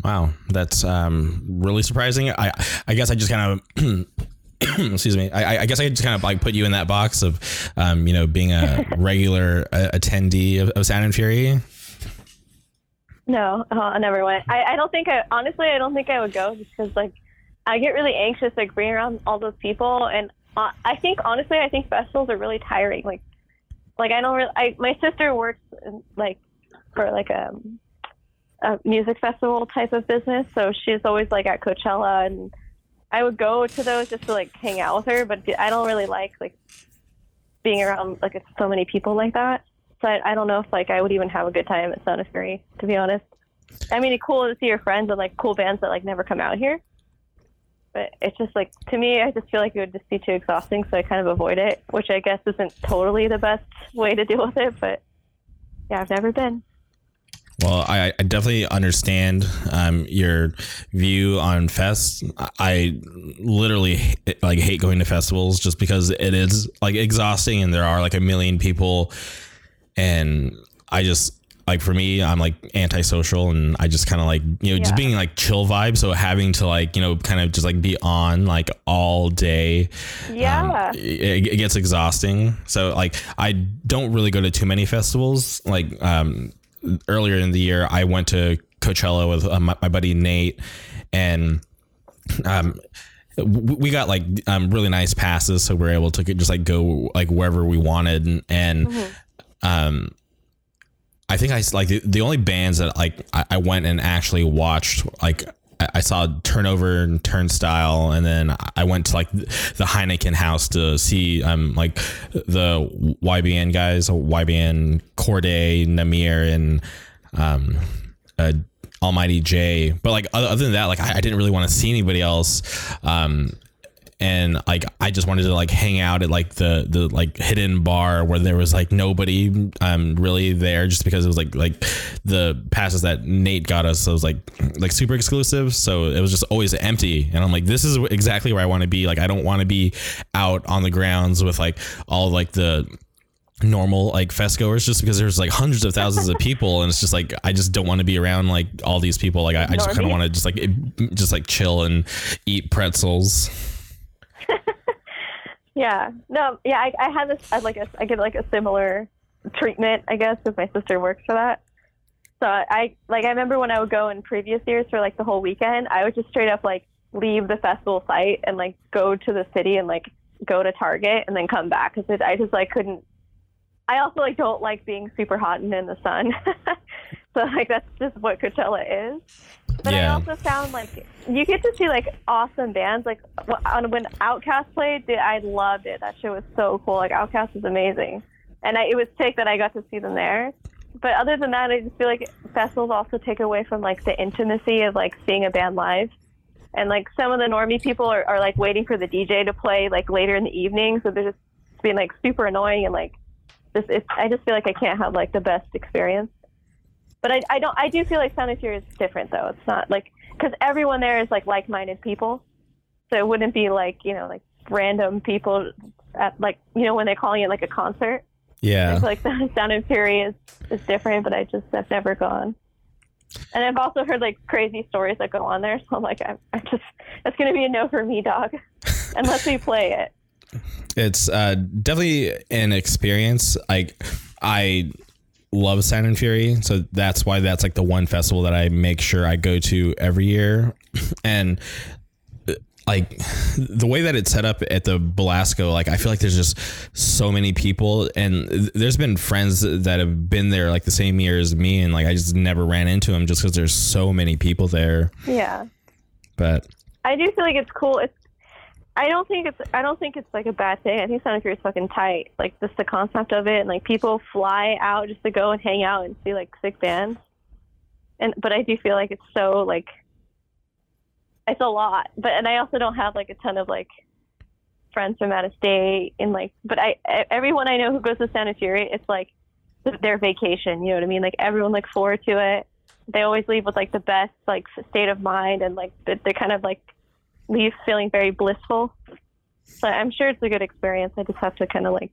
Wow, that's um, really surprising. I I guess I just kind of. [CLEARS THROAT] excuse me. I, I guess I just kind of like put you in that box of, um, you know, being a [LAUGHS] regular uh, attendee of, of Sound and Fury. No, uh, I never went. I, I don't think I honestly I don't think I would go just because like I get really anxious like being around all those people and uh, I think honestly I think festivals are really tiring. Like like I don't really. I my sister works in, like for like a, a music festival type of business, so she's always like at Coachella and I would go to those just to like hang out with her, but I don't really like like being around like so many people like that. So I, I don't know if like I would even have a good time at Sound and Fury, to be honest. I mean, it's cool to see your friends and like cool bands that like never come out here. But it's just like to me, I just feel like it would just be too exhausting, so I kind of avoid it, which I guess isn't totally the best way to deal with it. But yeah, I've never been. Well, I, I definitely understand um, your view on fest. I literally like hate going to festivals just because it is like exhausting and there are like a million people, and I just like for me, I'm like antisocial and I just kind of like you know just being like chill vibe. So having to like you know kind of just like be on like all day Yeah. um, it, it gets exhausting. So like I don't really go to too many festivals. Like um, earlier in the year, I went to Coachella with uh, my, my buddy Nate, and um, we got like um, really nice passes, so we are able to just like go like wherever we wanted, and, and um. I think I like the, the only bands that like I, I went and actually watched like I I saw Turnover and Turnstile, and then I went to like the Heineken House to see um like the YBN guys, YBN Cordae, Nahmir, and um uh, Almighty Jay. But like other, other than that, like I, I didn't really want to see anybody else. Um, and like I just wanted to like hang out at like the the like hidden bar where there was like nobody um really there just because it was like like the passes that Nate got us so it was like like super exclusive. So it was just always empty. And I'm like this is exactly where I want to be. Like I don't want to be out on the grounds with like all like the normal like fest goers just because there's like hundreds of thousands of people. And it's just like I just don't want to be around like all these people. Like I, I just kind of want to just like it- just like chill and eat pretzels [LAUGHS] Yeah. No. Yeah. I, I had this. I like a. I get like a similar treatment, I guess, because my sister works for that. So I like. I remember when I would go in previous years for like the whole weekend. I would just straight up like leave the festival site and like go to the city and like go to Target and then come back because I just like couldn't. I also like don't like being super hot and in the sun. [LAUGHS] so like that's just what Coachella is. But Yeah. I also found like you get to see like awesome bands. Like when OutKast played, dude, I loved it. That show was so cool. Like OutKast was amazing, and I, it was sick that I got to see them there. But other than that, I just feel like festivals also take away from like the intimacy of like seeing a band live. And like some of the normie people are, are like waiting for the DJ to play like later in the evening, so they're just being like super annoying and like it's, I just feel like I can't have like the best experience. But I, I don't I do feel like Sound and Fury is different though. It's not like because everyone there is like like-minded people, so it wouldn't be like you know like random people at like you know when they're calling it like a concert. I yeah feel like the Sound and Fury is, is different, but I just have never gone. And I've also heard like crazy stories that go on there, [LAUGHS] so I'm like I'm, I'm just it's gonna be a no for me, dog, [LAUGHS] unless we play it. it's uh definitely an experience like I love Sound and Fury so that's why that's like the one festival that I make sure I go to every year [LAUGHS] and like the way that it's set up at the Belasco, like I feel like there's just so many people, and there's been friends that have been there like the same year as me, and like I just never ran into them just because there's so many people there. Yeah. But I do feel like it's cool. It's I don't think it's I don't think it's like a bad thing. I think and Fury is fucking tight. Like just the concept of it and like people fly out just to go and hang out and see like sick bands. And but I do feel like it's so like it's a lot. But and I also don't have like a ton of like friends from out of state and like but I everyone I know who goes to and Fury, it's like their vacation, you know what I mean? Like everyone looks forward to it. They always leave with like the best like state of mind and like they- they're kind of like leave feeling very blissful. So I'm sure it's a good experience. I just have to kind of like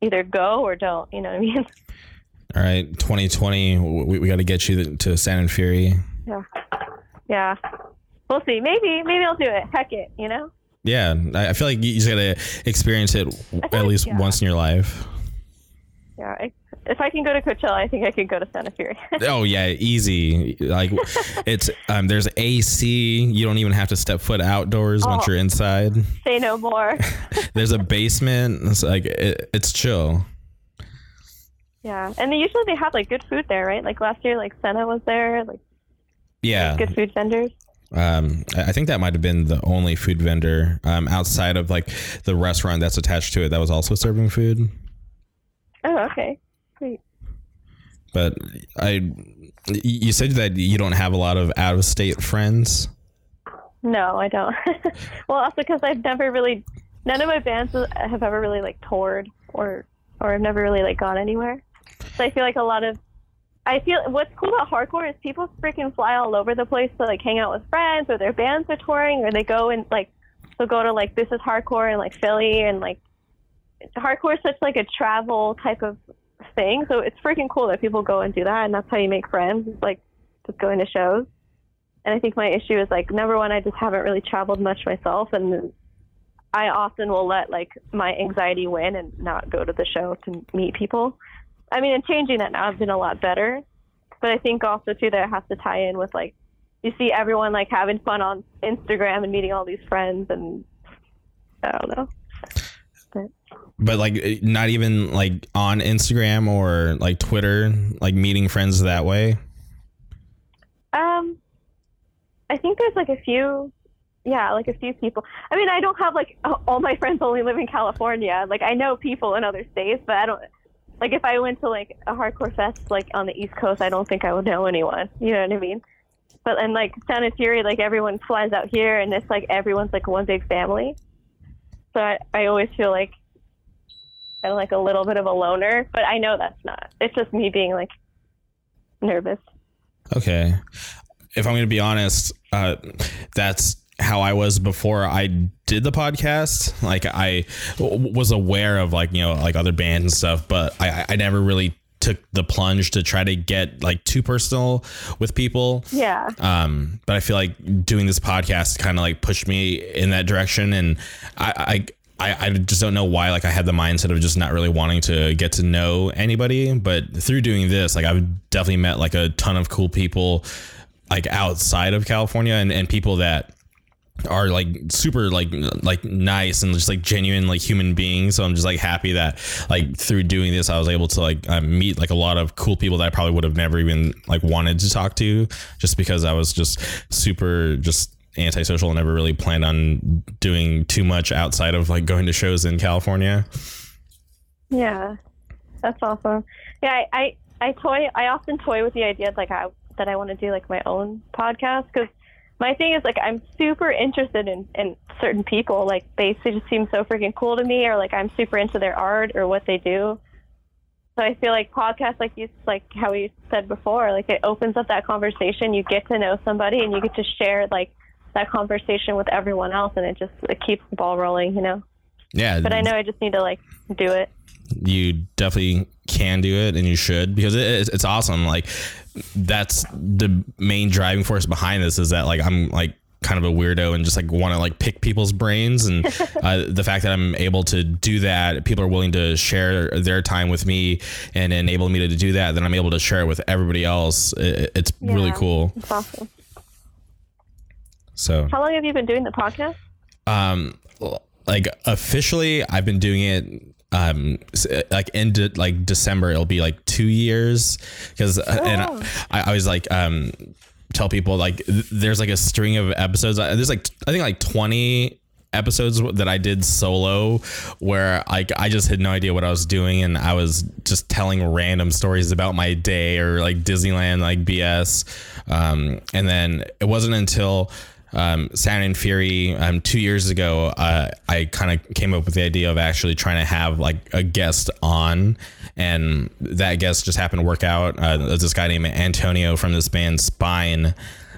either go or don't. You know what I mean? [LAUGHS] all right, 2020, we, we got to get you to Sound and Fury. yeah, yeah. we'll see. Maybe maybe I'll do it. Heck it, you know? Yeah, I feel like you just gotta experience it at least yeah. once in your life. Yeah. If I can go to Coachella, I think I could go to Santa Fe. [LAUGHS] Oh yeah, easy. Like it's um, there's AC. You don't even have to step foot outdoors once Oh. you're inside. Say no more. [LAUGHS] There's a basement. It's like it, it's chill. yeah, and they usually they have like good food there, right? Like last year, like Senna was there, like Yeah. good food vendors. Um, I I think that might have been the only food vendor um, outside of like the restaurant that's attached to it that was also serving food. Oh, okay. But I, you said that you don't have a lot of out of state friends. No, I don't. [LAUGHS] well, also because I've never really, none of my bands have ever really like toured or or I've never really like gone anywhere. So I feel like a lot of I feel what's cool about hardcore is people freaking fly all over the place to like hang out with friends or their bands are touring or they go and like they'll go to like this is hardcore and like Philly and like hardcore is such like a travel type of thing. So it's freaking cool that people go and do that and that's how you make friends. Like just going to shows. And I think my issue is like number one, I just haven't really traveled much myself and I often will let like my anxiety win and not go to the show to meet people. I mean, and changing that now, I've been a lot better. But I think also too that it has to tie in with like you see everyone like having fun on Instagram and meeting all these friends, and I don't know. But, like not even like on Instagram or like Twitter, like meeting friends that way. Um, I think there's like a few yeah, like a few people. I mean, I don't have like all my friends only live in California. Like I know people in other states, but I don't like if I went to like a hardcore fest like on the East Coast, I don't think I would know anyone. You know what I mean? But and like Sound and Fury, like everyone flies out here, and it's like everyone's like one big family. So I, I always feel like I'm like a little bit of a loner, but I know that's not. It's just me being like nervous. Okay, if I'm going to be honest, uh, that's how I was before I did the podcast. Like I w- was aware of like you know like other bands and stuff, but I I never really took the plunge to try to get like too personal with people. Yeah. Um, but I feel like doing this podcast kind of like pushed me in that direction, and I, I. I I, just don't know why like I had the mindset of just not really wanting to get to know anybody but through doing this like I've definitely met like a ton of cool people like outside of California and, and people that are like super like like nice and just like genuine like human beings. So i'm just like happy that like through doing this i was able to like uh, meet like a lot of cool people that i probably would have never even like wanted to talk to just because i was just super just antisocial and never really planned on doing too much outside of like going to shows in california yeah that's awesome yeah i i, I toy i often toy with the idea like i that i want to do like my own podcast because my thing is like I'm super interested in, in certain people. Like they just seem so freaking cool to me, or like I'm super into their art or what they do. So I feel like podcasts, like you like how you said before, like it opens up that conversation. You get to know somebody, and you get to share like that conversation with everyone else, and it just it keeps the ball rolling, you know. Yeah. But I know I just need to like do it. You definitely can do it, and you should because it, it's awesome. Like that's the main driving force behind this is that like I'm like kind of a weirdo and just like want to like pick people's brains and [LAUGHS] uh, the fact that I'm able to do that people are willing to share their time with me and enable me to do that then I'm able to share it with everybody else it, it's yeah, really cool it's awesome so how long have you been doing the podcast? um like officially I've been doing it um like into like December it'll be like two years. Because oh. and I, I was like um tell people like there's like a string of episodes. There's like I think like 20 episodes that I did solo where like I just had no idea what I was doing and I was just telling random stories about my day or like Disneyland like BS um and then it wasn't until um, Sound and Fury um, two years ago, uh, I kind of came up with the idea of actually trying to have like a guest on, and that guest just happened to work out. Uh, this guy named Antonio from this band Spine.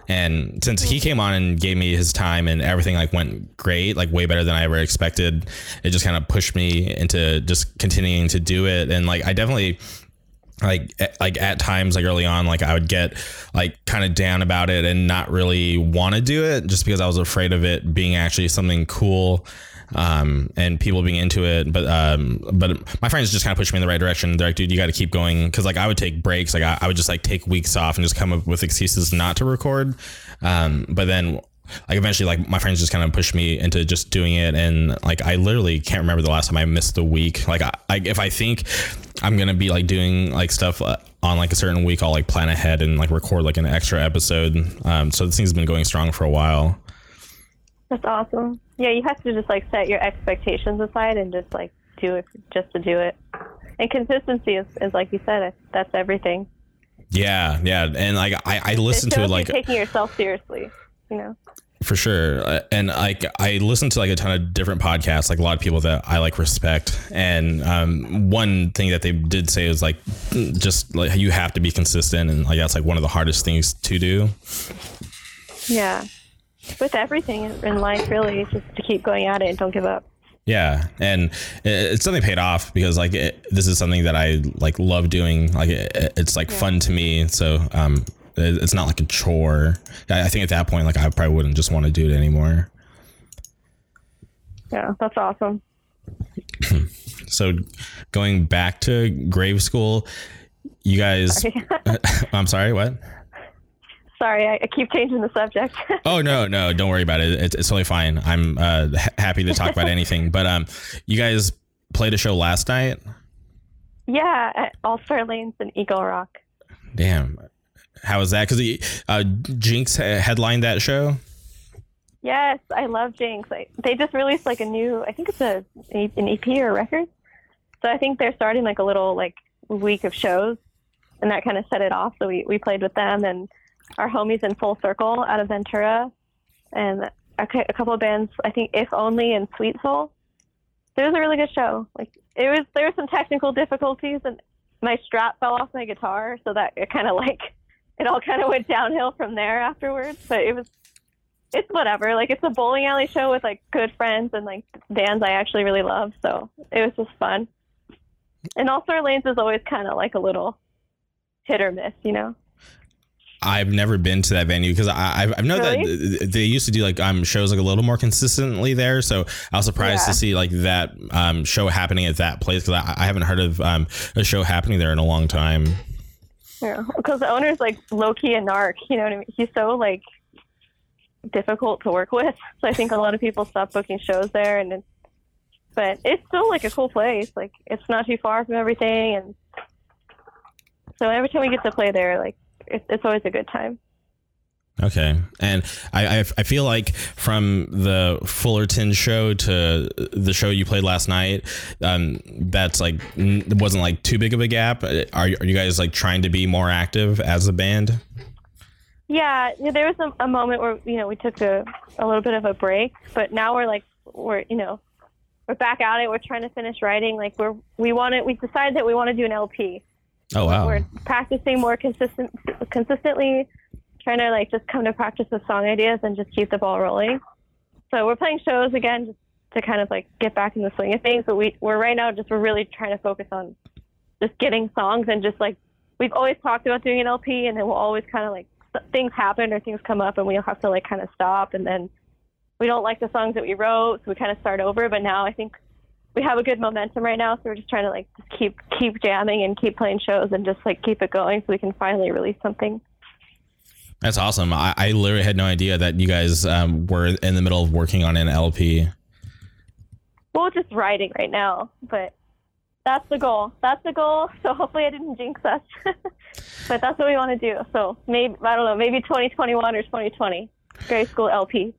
And since he came on and gave me his time and everything like went great, like way better than I ever expected, it just kind of pushed me into just continuing to do it. And like I definitely like like at times like early on like I would get like kind of down about it and not really want to do it just because I was afraid of it being actually something cool um, and people being into it. But um, but my friends just kind of pushed me in the right direction. They're like, dude, you got to keep going because like I would take breaks, like I, I, would just like take weeks off and just come up with excuses not to record. Um, but then like eventually like my friends just kind of pushed me into just doing it and like i literally can't remember the last time i missed a week. Like I, I, if i think i'm gonna be like doing like stuff uh, on like a certain week i'll like plan ahead and like record like an extra episode. Um so this thing's been going strong for a while. That's awesome. Yeah you have to just like set your expectations aside and just like do it just to do it. And consistency is, is like you said that's everything. Yeah yeah and like i i listen to it like taking yourself seriously you know for sure. Uh, and like I listen to like a ton of different podcasts, like a lot of people that I like respect. And um, one thing that they did say is like just like you have to be consistent, and like that's like one of the hardest things to do. Yeah, with everything in life, really, just to keep going at it and don't give up. Yeah, and it's something paid off because like it, this is something that I like love doing. Like it, it's like yeah. fun to me. So um, it's not like a chore. I think at that point, like I probably wouldn't just want to do it anymore. Yeah, that's awesome. [CLEARS THROAT] so, going back to Grade School, you guys. Sorry. [LAUGHS] [LAUGHS] I'm sorry. What? Sorry, I, I keep changing the subject. [LAUGHS] oh no, no, don't worry about it. It's, it's totally fine. I'm uh, happy to talk about anything. But um, you guys played a show last night. Yeah, at All Star Lanes in Eagle Rock. Damn, how was that? Because uh, Jinx headlined that show. Yes, I love Jinx. They just released like a new, I think it's a an EP or a record. So I think they're starting like a little like week of shows, and that kind of set it off. So we we played with them and our homies in Full Circle out of Ventura, and a, a couple of bands. I think If Only and Sweet Soul. It was a really good show. Like it was, there were some technical difficulties, and my strap fell off my guitar, so that it kind of like it all kind of went downhill from there afterwards. But it was, it's whatever. Like it's a bowling alley show with like good friends and like bands I actually really love. So it was just fun. And All Star Lanes is always kind of like a little hit or miss, you know. I've never been to that venue because I I've, know really? that they used to do like um shows like a little more consistently there. So I was surprised yeah. to see like that um show happening at that place because I, I, haven't heard of um a show happening there in a long time. Yeah, because the owner's like low key a narc. You know what I mean? He's so like difficult to work with. [LAUGHS] So I think a lot of people stop booking shows there, and it's, but it's still like a cool place. Like it's not too far from everything, and so every time we get to play there, like it's, it's always a good time. Okay, and I, I, I feel like from the Fullerton show to the show you played last night, um, that's like it wasn't like too big of a gap. Are are you guys like trying to be more active as a band? Yeah, there was a, a moment where you know we took a, a little bit of a break, but now we're like we're you know we're back at it. We're trying to finish writing. Like we're we want to we decided that we want to do an LP. Oh wow! We're practicing more consistent consistently trying to like just come to practice with song ideas and just keep the ball rolling. So we're playing shows again just to kind of like get back in the swing of things. But we we're right now just we're really trying to focus on just getting songs and just like we've always talked about doing an LP and then we'll always kind of like things happen or things come up and we'll have to like kind of stop and then we don't like the songs that we wrote so we kind of start over. But now I think we have a good momentum right now so we're just trying to like just keep keep jamming and keep playing shows and just like keep it going so we can finally release something. That's awesome. I, I literally had no idea that you guys um, were in the middle of working on an LP. Well, just writing right now, but that's the goal. That's the goal. So hopefully I didn't jinx us, [LAUGHS] but that's what we want to do. So maybe I don't know, maybe 2021 or 2020, grade school LP.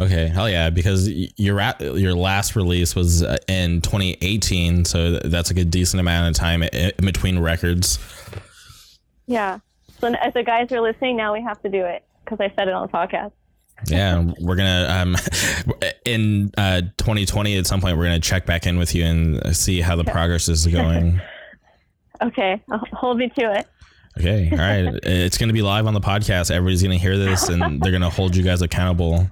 Okay, hell yeah! Because your your last release was uh, in 2018, so that's like a good decent amount of time in between records. Yeah, so as the guys are listening, now we have to do it because I said it on the podcast. yeah, we're gonna um, [LAUGHS] in uh, 2020 at some point we're gonna check back in with you and see how the progress is [LAUGHS] going. okay, hold me to it. Okay, all right. [LAUGHS] it's gonna be live on the podcast. Everybody's gonna hear this, and they're gonna hold you guys accountable.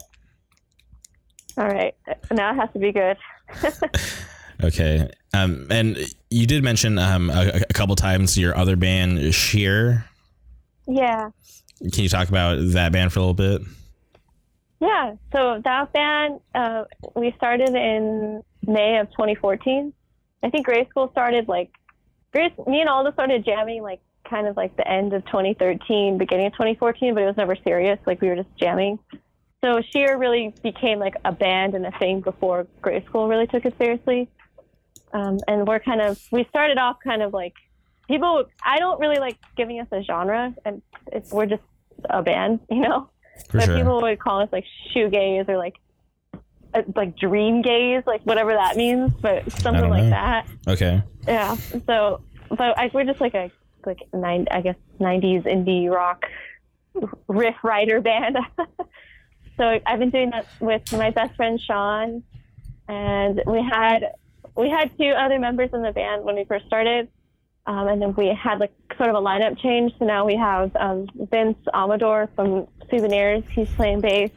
All right, now it has to be good. okay, um, and you did mention um a, a couple times your other band, Sheer. Yeah. Can you talk about that band for a little bit? Yeah. So that band, uh, we started in May of 2014. I think grade school started like, Grace, me and Alda started jamming like kind of like the end of 2013, beginning of 2014, but it was never serious. Like we were just jamming. So Sheer really became like a band and a thing before grade school really took it seriously. Um, and we're kind of, we started off kind of like people I don't really like giving us a genre, and it's, we're just a band, [LAUGHS] you know. For but sure. people would call us like shoegaze or like uh, like dream gaze, like whatever that means, but something like know. that. Okay. Yeah. So, but I, we're just like a like nine, I guess '90s indie rock riff writer band. [LAUGHS] so I've been doing that with my best friend Sean, and we had we had two other members in the band when we first started, um, and then we had like sort of a lineup change. So now we have um, Vince Amador from Souvenirs. He's playing bass,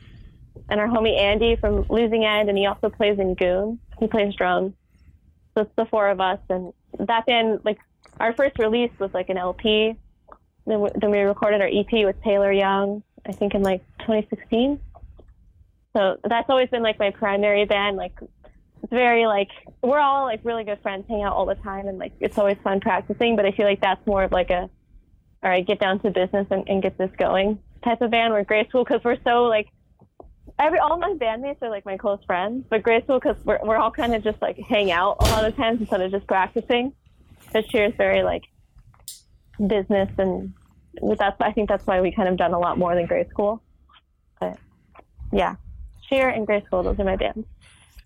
and our homie Andy from Losing End, and he also plays in Goon. He plays drums. So it's the four of us, and that band like our first release was like an LP. Then we, then we recorded our EP with Taylor Young, I think in like 2016. So that's always been like my primary band. Like it's very like we're all like really good friends, hang out all the time, and like it's always fun practicing. But I feel like that's more of like a all right, get down to business and, and get this going type of band. We're Grade School because we're so like every all my bandmates are like my close friends, but Grade School because we're we're all kind of just like hang out a lot of times instead of just practicing. But Sheer is very like business and that's I think that's why we kind of done a lot more than grade school. But yeah, Sheer and grade school, those are my bands.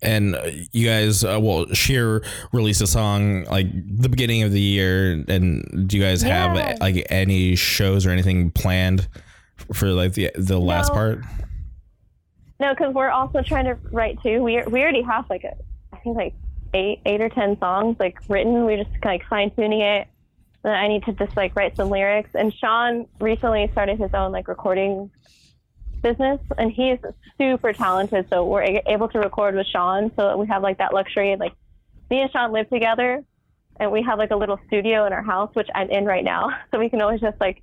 And uh, you guys, uh, well, Sheer released a song like the beginning of the year. And do you guys yeah. have like any shows or anything planned for like the the last no. part? No, because we're also trying to write too. We we already have like a, I think like eight eight or ten songs like written. We're just like fine tuning it I need to just like write some lyrics. And Sean recently started his own like recording business, and he's super talented. So we're able to record with Sean, so we have like that luxury. Like me and Sean live together, and we have like a little studio in our house, which I'm in right now. [LAUGHS] So we can always just like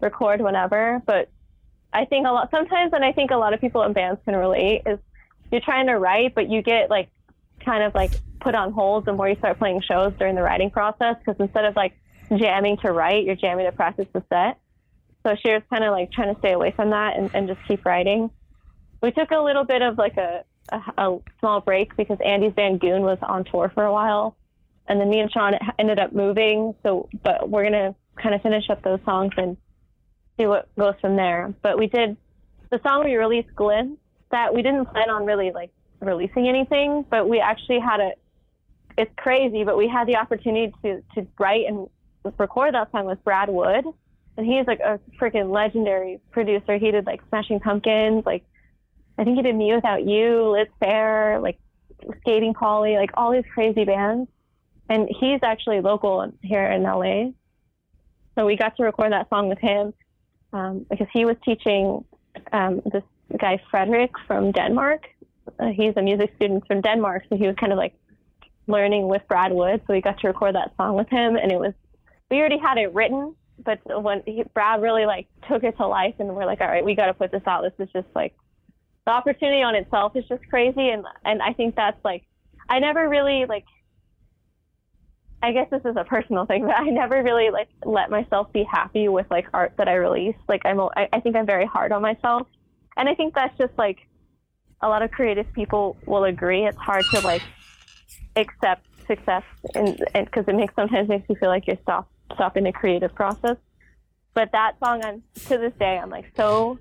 record whenever. But I think a lot sometimes, and I think a lot of people in bands can relate is you're trying to write, but you get like kind of like put on hold the more you start playing shows during the writing process because instead of like jamming to write, you're jamming to practice the set. So Sheer was kind of like trying to stay away from that and, and just keep writing. We took a little bit of like a, a, a small break because Andy's band Goon was on tour for a while. And then me and Sean ended up moving. So, but we're going to kind of finish up those songs and see what goes from there. But we did the song we released, Glen, that we didn't plan on really like releasing anything, but we actually had a, it's crazy, but we had the opportunity to, to write and record that song with Brad Wood, and he's like a freaking legendary producer. He did like Smashing Pumpkins, like I think he did mewithoutYou, Liz Phair, like Skating Polly, like all these crazy bands. And he's actually local here in LA. So we got to record that song with him um, because he was teaching um, this guy Frederick from Denmark. Uh, he's a music student from Denmark, so he was kind of like learning with Brad Wood. So we got to record that song with him, and it was we already had it written, but when he, Brad really like took it to life, and we're like, all right, we got to put this out. This is just like the opportunity on itself is just crazy, and and I think that's like I never really like. I guess this is a personal thing, but I never really like let myself be happy with like art that I release. Like I'm, I, I think I'm very hard on myself, and I think that's just like a lot of creative people will agree. It's hard to like accept success, and because it makes sometimes makes you feel like you're stop stop in the creative process. But that song, I'm to this day, I'm like so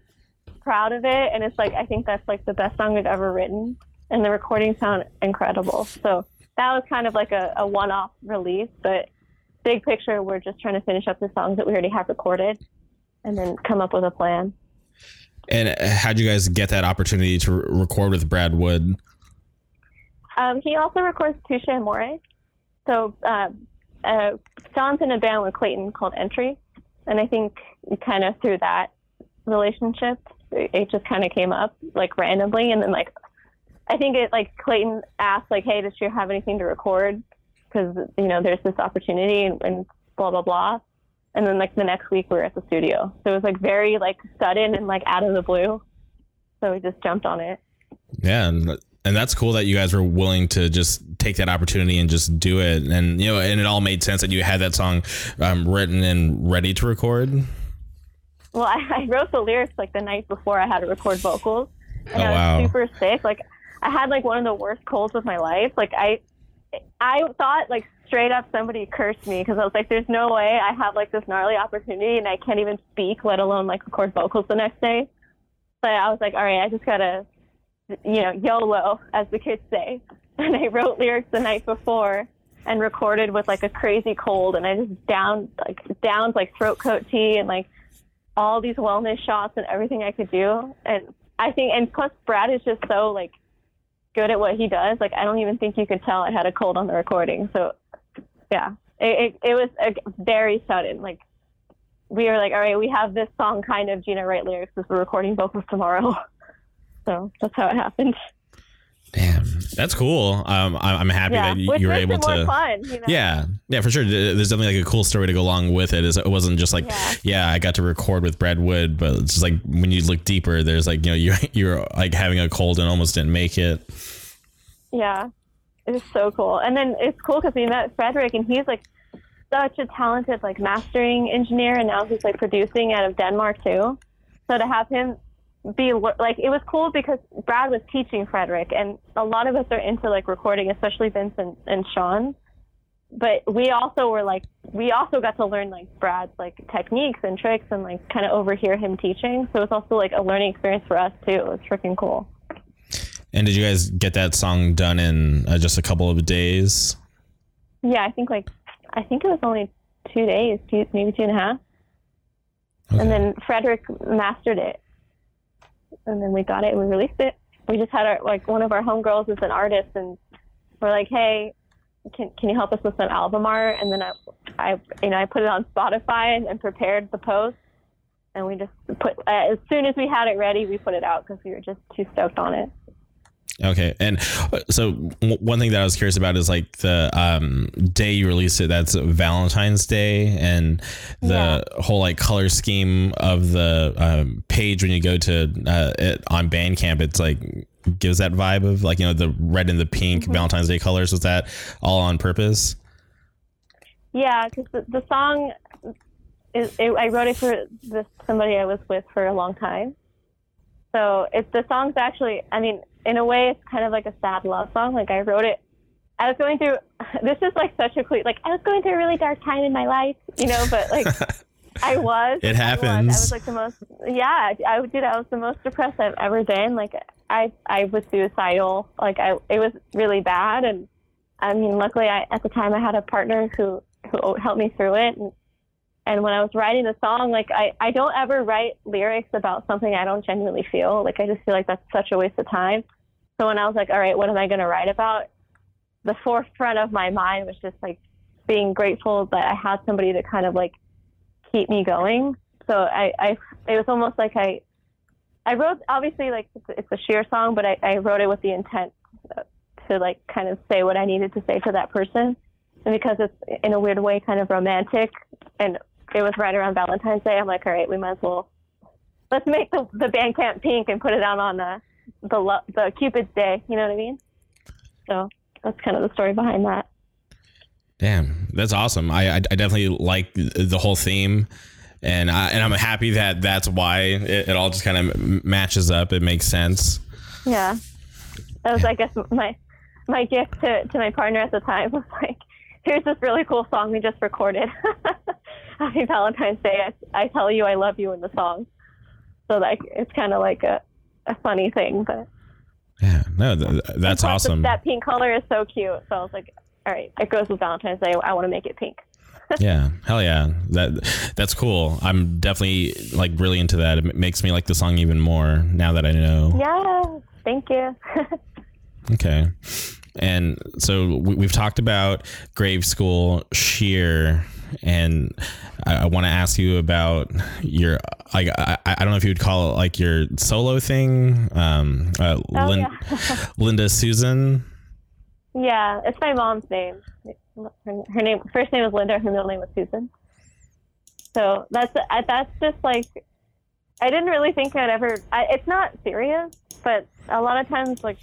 proud of it, and it's like I think that's like the best song we've ever written, and the recordings sound incredible. So that was kind of like a, a one-off release, but big picture, we're just trying to finish up the songs that we already have recorded, and then come up with a plan. And how'd you guys get that opportunity to record with Brad Wood? Um, he also records Touché Amoré. So uh, uh, John's in a band with Clayton called Entry, and I think kind of through that relationship, it, it just kind of came up like randomly, and then like I think it like Clayton asked like, "Hey, does Sheer have anything to record?" Because you know there's this opportunity and, and blah blah blah, and then like the next week we were at the studio, so it was like very like sudden and like out of the blue, so we just jumped on it. Yeah, and and that's cool that you guys were willing to just take that opportunity and just do it. And you know and it all made sense that you had that song um, written and ready to record. Well I, I, wrote the lyrics like the night before i had to record vocals. And oh, i was wow. super sick. Like i had like one of the worst colds of my life. Like i i thought like straight up somebody cursed me because i was like there's no way i have like this gnarly opportunity and i can't even speak let alone like record vocals the next day. But i was like all right i just gotta you know, YOLO, as the kids say. And I wrote lyrics the night before and recorded with like a crazy cold, and I just downed like downed like throat coat tea and like all these wellness shots and everything I could do. And I think, and plus Brad is just so like good at what he does. Like I don't even think you could tell I had a cold on the recording. So yeah, it it, it was a, very sudden. Like we were like, all right, we have this song kind of Gina write lyrics because we're recording vocals tomorrow. [LAUGHS] So that's how it happened. Damn, that's cool. Um, I- I'm happy Yeah, that you, were able it more to. fun. You know? Yeah, yeah, for sure. There's definitely like a cool story to go along with it. Is it wasn't just like, yeah. Yeah. I got to record with Brad Wood, but it's just like when you look deeper, there's like you know [LAUGHS] you you're like having a cold and almost didn't make it. Yeah, it's so cool. And then it's cool because we met Frederick, and he's like such a talented like mastering engineer, and now he's like producing out of Denmark too. So to have him be like, it was cool because Brad was teaching Frederick, and a lot of us are into like recording, especially Vince and, and Sean. But we also were like, we also got to learn like Brad's like techniques and tricks, and like kind of overhear him teaching. So it's also like a learning experience for us too. It was freaking cool. And did you guys get that song done in uh, just a couple of days? Yeah, I think like I think it was only two days, two maybe two and a half. Okay. And then Frederick mastered it, and then we got it and we released it. We just had our like one of our homegirls is an artist, and we're like, hey, can can you help us with some album art? And then I, I you know I put it on Spotify and, and prepared the post, and we just put uh, as soon as we had it ready, we put it out because we were just too stoked on it. Okay, and uh, so one thing that I was curious about is like the um, day you released it. That's Valentine's Day, and the whole like color scheme of the um, page when you go to uh, it on Bandcamp, it's like gives that vibe of like you know the red and the pink Valentine's Day colors. Was that all on purpose? Yeah, because the, the song is it, I wrote it for this somebody I was with for a long time. So it's the song's actually I mean in a way it's kind of like a sad love song. Like I wrote it. I was going through. [LAUGHS] This is like such a cliche. Like I was going through a really dark time in my life, you know. But like [LAUGHS] I was. It I was. I was like the most. Yeah, I did. I was the most depressed I've ever been. Like I, I was suicidal. Like I, it was really bad. And I mean, luckily, I at the time I had a partner who who helped me through it. And, and when I was writing the song, like I, I don't ever write lyrics about something I don't genuinely feel. Like I just feel like that's such a waste of time. So when I was like, all right, what am I going to write about? The forefront of my mind was just like being grateful that I had somebody to kind of like keep me going. So I, I it was almost like I, I wrote obviously like it's, a sheer song, but I, I wrote it with the intent to like kind of say what I needed to say to that person, and because it's in a weird way kind of romantic, and it was right around Valentine's Day, I'm like, all right, we might as well let's make the the Bandcamp pink and put it out on the the lo- the Cupid's Day. You know what I mean? So that's kind of the story behind that. Damn, that's awesome. I I, I definitely like the whole theme. And I, and I'm happy that that's why it, it all just kind of matches up. It makes sense. Yeah, that was, I guess, my my gift to, to my partner at the time was like, here's this really cool song we just recorded. [LAUGHS] [LAUGHS] Happy Valentine's Day. I, I tell you I love you in the song. So like it's kind of like a, a funny thing, but Yeah, no, th- that's the- awesome. that pink color is so cute. So I was like, all right, it goes with Valentine's Day. I want to make it pink. [LAUGHS] yeah, hell yeah, that that's cool. I'm definitely like really into that. It makes me like the song even more now that I know. Yeah, thank you. [LAUGHS] Okay. And so we, we've talked about Grade School, Sheer, and I, I want to ask you about your like I, I don't know if you would call it like your solo thing, um, uh, Oh, Lin- yeah. [LAUGHS] Linda Susan. yeah, it's my mom's name. Her, her name first name was Linda. Her middle name was Susan. So that's that's just like I didn't really think I'd ever. I, it's not serious, but a lot of times, like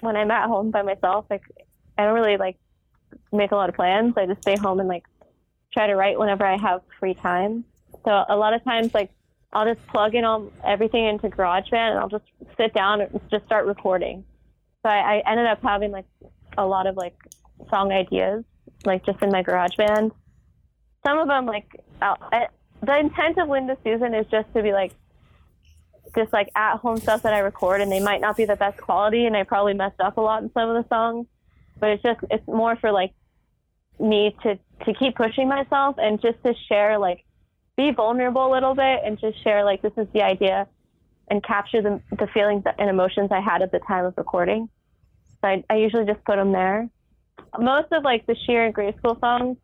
when I'm at home by myself, like I don't really like make a lot of plans. I just stay home and like try to write whenever I have free time. So a lot of times, like I'll just plug in all everything into GarageBand and I'll just sit down and just start recording. So I, I ended up having like a lot of like song ideas, like just in my GarageBand. Some of them, like I'll, the intent of Linda Susan is just to be like just like at home stuff that I record, and they might not be the best quality, and I probably messed up a lot in some of the songs. But it's just it's more for like me to to keep pushing myself and just to share like be vulnerable a little bit and just share like this is the idea and capture the the feelings and emotions I had at the time of recording. So I, I usually just put them there. Most of like the sheer and School songs,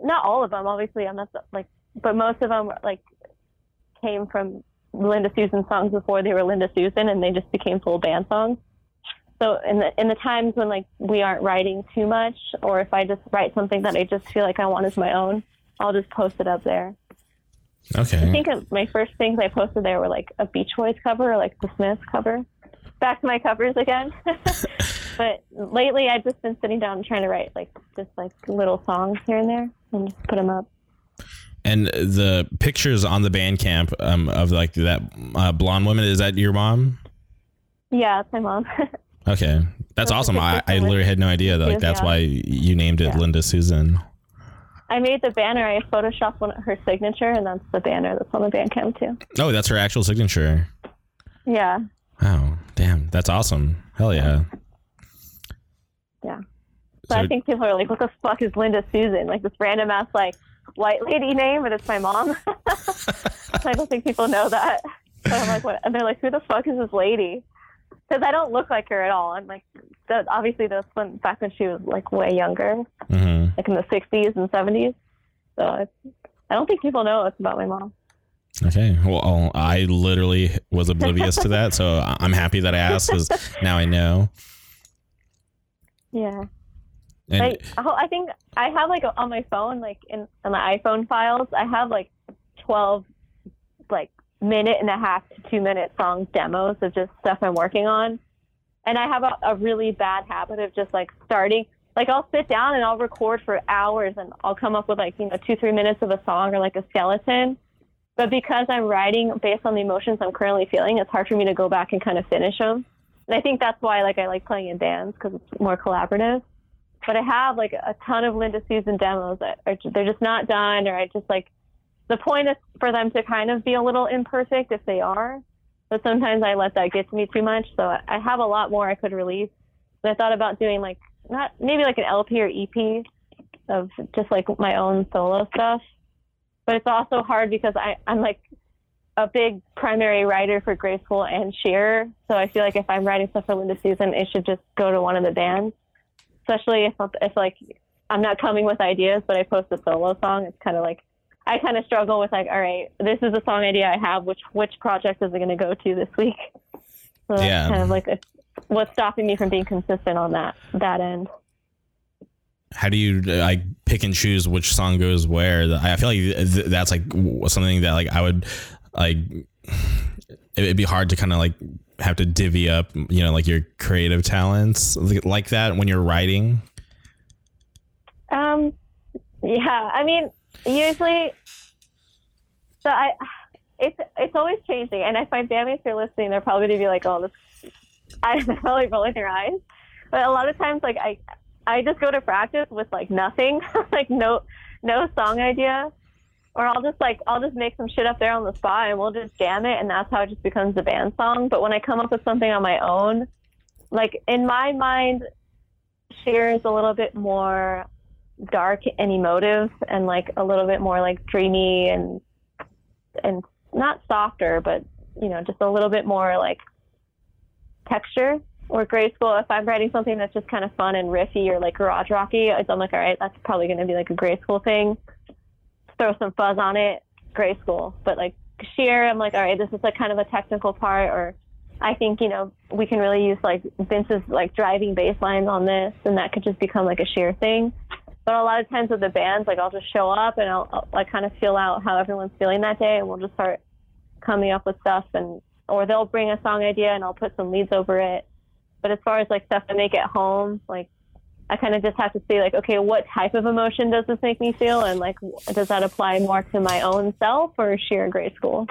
not all of them, obviously. I'm not like, but most of them like came from Linda Susan songs before they were Linda Susan, and they just became full band songs. So in the in the times when like we aren't writing too much, or if I just write something that I just feel like I want as my own, I'll just post it up there. Okay i think of my first things I posted there were like a Beach Boys cover or like the Smiths cover. Back to my covers again. [LAUGHS] but lately, I've just been sitting down and trying to write like just like little songs here and there and just put them up. And the pictures on the Bandcamp um, of like that uh, blonde woman is that your mom? Yeah, it's my mom. [LAUGHS] Okay, that's are awesome. I, I literally had no idea that like that's yeah. why you named it Yeah. Linda Susan. I made the banner. I photoshopped one her signature, and that's the banner that's on the Bandcamp too. Oh, that's her actual signature. Yeah, Oh, damn, that's awesome. Hell yeah. yeah. So, So- I think people are like, "What the fuck is Linda Susan?" Like this random ass like white lady name, but it's my mom. [LAUGHS] I don't think people know that. But I'm like, what? And they're like, "Who the fuck is this lady?" Because I don't look like her at all. And like, that, obviously, that's when back when she was like way younger, hmm like in the '60s and '70s. So it's, I don't think people know it's about my mom. Okay. Well, I literally was oblivious to that, so I- I'm happy that I asked because now I know. Yeah. And I, oh, I think I have like on my phone, like in on the iPhone files, I have like twelve, like minute and a half to two minute song demos of just stuff I'm working on, and I have a, a really bad habit of just like starting. Like I'll sit down and I'll record for hours, and I'll come up with like you know two three minutes of a song or like a skeleton. But because I'm writing based on the emotions I'm currently feeling, it's hard for me to go back and kind of finish them. And I think that's why like I like playing in bands because it's more collaborative but I have like a ton of Linda Susan demos that are they're just not done, or I just like the point is for them to kind of be a little imperfect if they are. But sometimes I let that get to me too much, so I have a lot more I could release. But I thought about doing like not maybe like an LP or EP of just like my own solo stuff. But it's also hard because I I'm like a big primary writer for Grade School and Sheer, so I feel like if I'm writing stuff for Linda Susan, it should just go to one of the bands especially if if like I'm not coming with ideas, but I post a solo song. It's kind of like I kind of struggle with like, all right, this is a song idea I have. Which which project is it going to go to this week? So Yeah. kind of like a, what's stopping me from being consistent on that that end. how do you like pick and choose which song goes where? I feel like that's like something that like I would like. It'd be hard to kind of like have to divvy up, you know, like your creative talents like that when you're writing. Um, yeah, I mean, usually, so I, it's it's always changing, and if my bandmates are listening, they're probably gonna be like, "Oh, this," I [LAUGHS] don't know, rolling their eyes. But a lot of times, like I, I just go to practice with like nothing, [LAUGHS] like no, no song idea, or I'll just like I'll just make some shit up there on the spot, and we'll just jam it, and that's how it just becomes a band song. But when I come up with something on my own, like in my mind, Sheer is a little bit more dark and emotive and like a little bit more like dreamy and and not softer but you know just a little bit more like texture or Grade School. If i'm writing something that's just kind of fun and riffy or like garage rocky i'm like all right that's probably going to be like a Grade School thing. Throw some fuzz on it Grade School. But like sheer i'm like all right this is like kind of a technical part or i think you know we can really use like vince's like driving bass lines on this and that could just become like a sheer thing but a lot of times with the bands, like I'll just show up and I'll, I'll like kind of feel out how everyone's feeling that day, and we'll just start coming up with stuff. And or they'll bring a song idea and I'll put some leads over it. But as far as like stuff I make at home, like I kind of just have to see like, okay, what type of emotion does this make me feel, and like does that apply more to my own self or sheer grade school?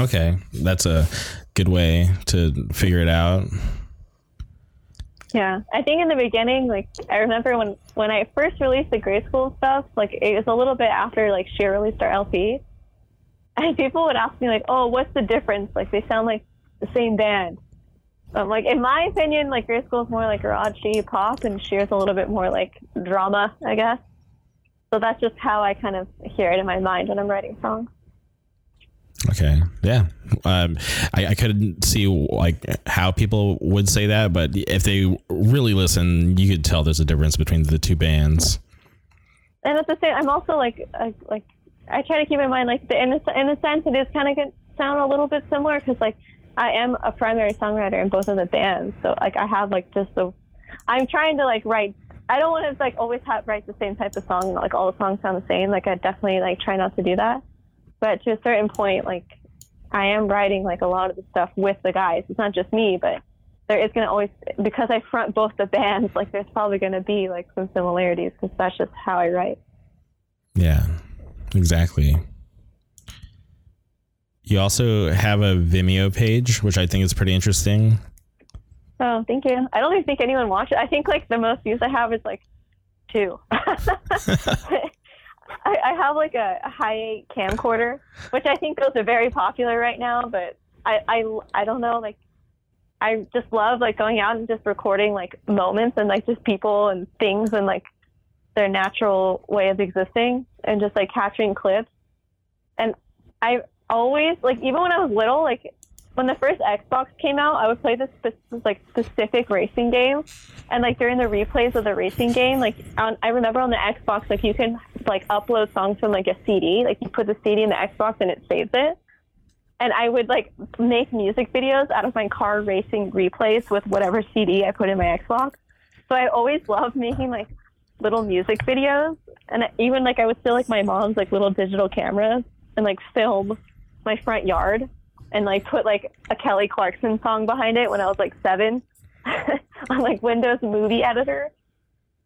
Okay, that's a good way to figure it out. Yeah, I think in the beginning, like I remember when when I first released the grade school stuff, like it was a little bit after like she released our LP, and people would ask me like, "Oh, what's the difference? Like they sound like the same band." Um, like in my opinion, like grade school is more like garagey pop, and Sheer's a little bit more like drama, I guess. So that's just how I kind of hear it in my mind when I'm writing songs. Okay. Yeah. Um, I, I couldn't see like how people would say that, but if they really listen, you could tell there's a difference between the two bands. And at the same, I'm also like, I, like, I try to keep in mind, like, the, in a, in a sense, it is kind of sound a little bit similar because, like, I am a primary songwriter in both of the bands, so like, I have like just the, I'm trying to like write. I don't want to like always have write the same type of song, like all the songs sound the same. Like, I definitely like try not to do that. But to a certain point, like, I am writing like a lot of the stuff with the guys. It's not just me, but there is going to always because I front both the bands. Like, there's probably going to be like some similarities because that's just how I write. Yeah, exactly. You also have a Vimeo page, which I think is pretty interesting. Oh, thank you. I don't even think anyone watched it. I think like the most views I have is like two. [LAUGHS] [LAUGHS] I, I, have like a, Hi8 camcorder, which I think those are very popular right now. But I, I, I don't know. Like, I just love like going out and just recording like moments and like just people and things and like their natural way of existing and just like capturing clips. And I always like even when I was little, like when the first Xbox came out, I would play this like specific racing game, and like during the replays of the racing game, like on, I remember on the Xbox, like you can like upload songs from like a CD, like you put the CD in the Xbox and it saves it. And I would like make music videos out of my car racing replays with whatever CD I put in my Xbox. So I always loved making like little music videos, and even like I would steal like my mom's like little digital cameras and like film my front yard and like put like a Kelly Clarkson song behind it when I was like seven [LAUGHS] on like Windows Movie Editor.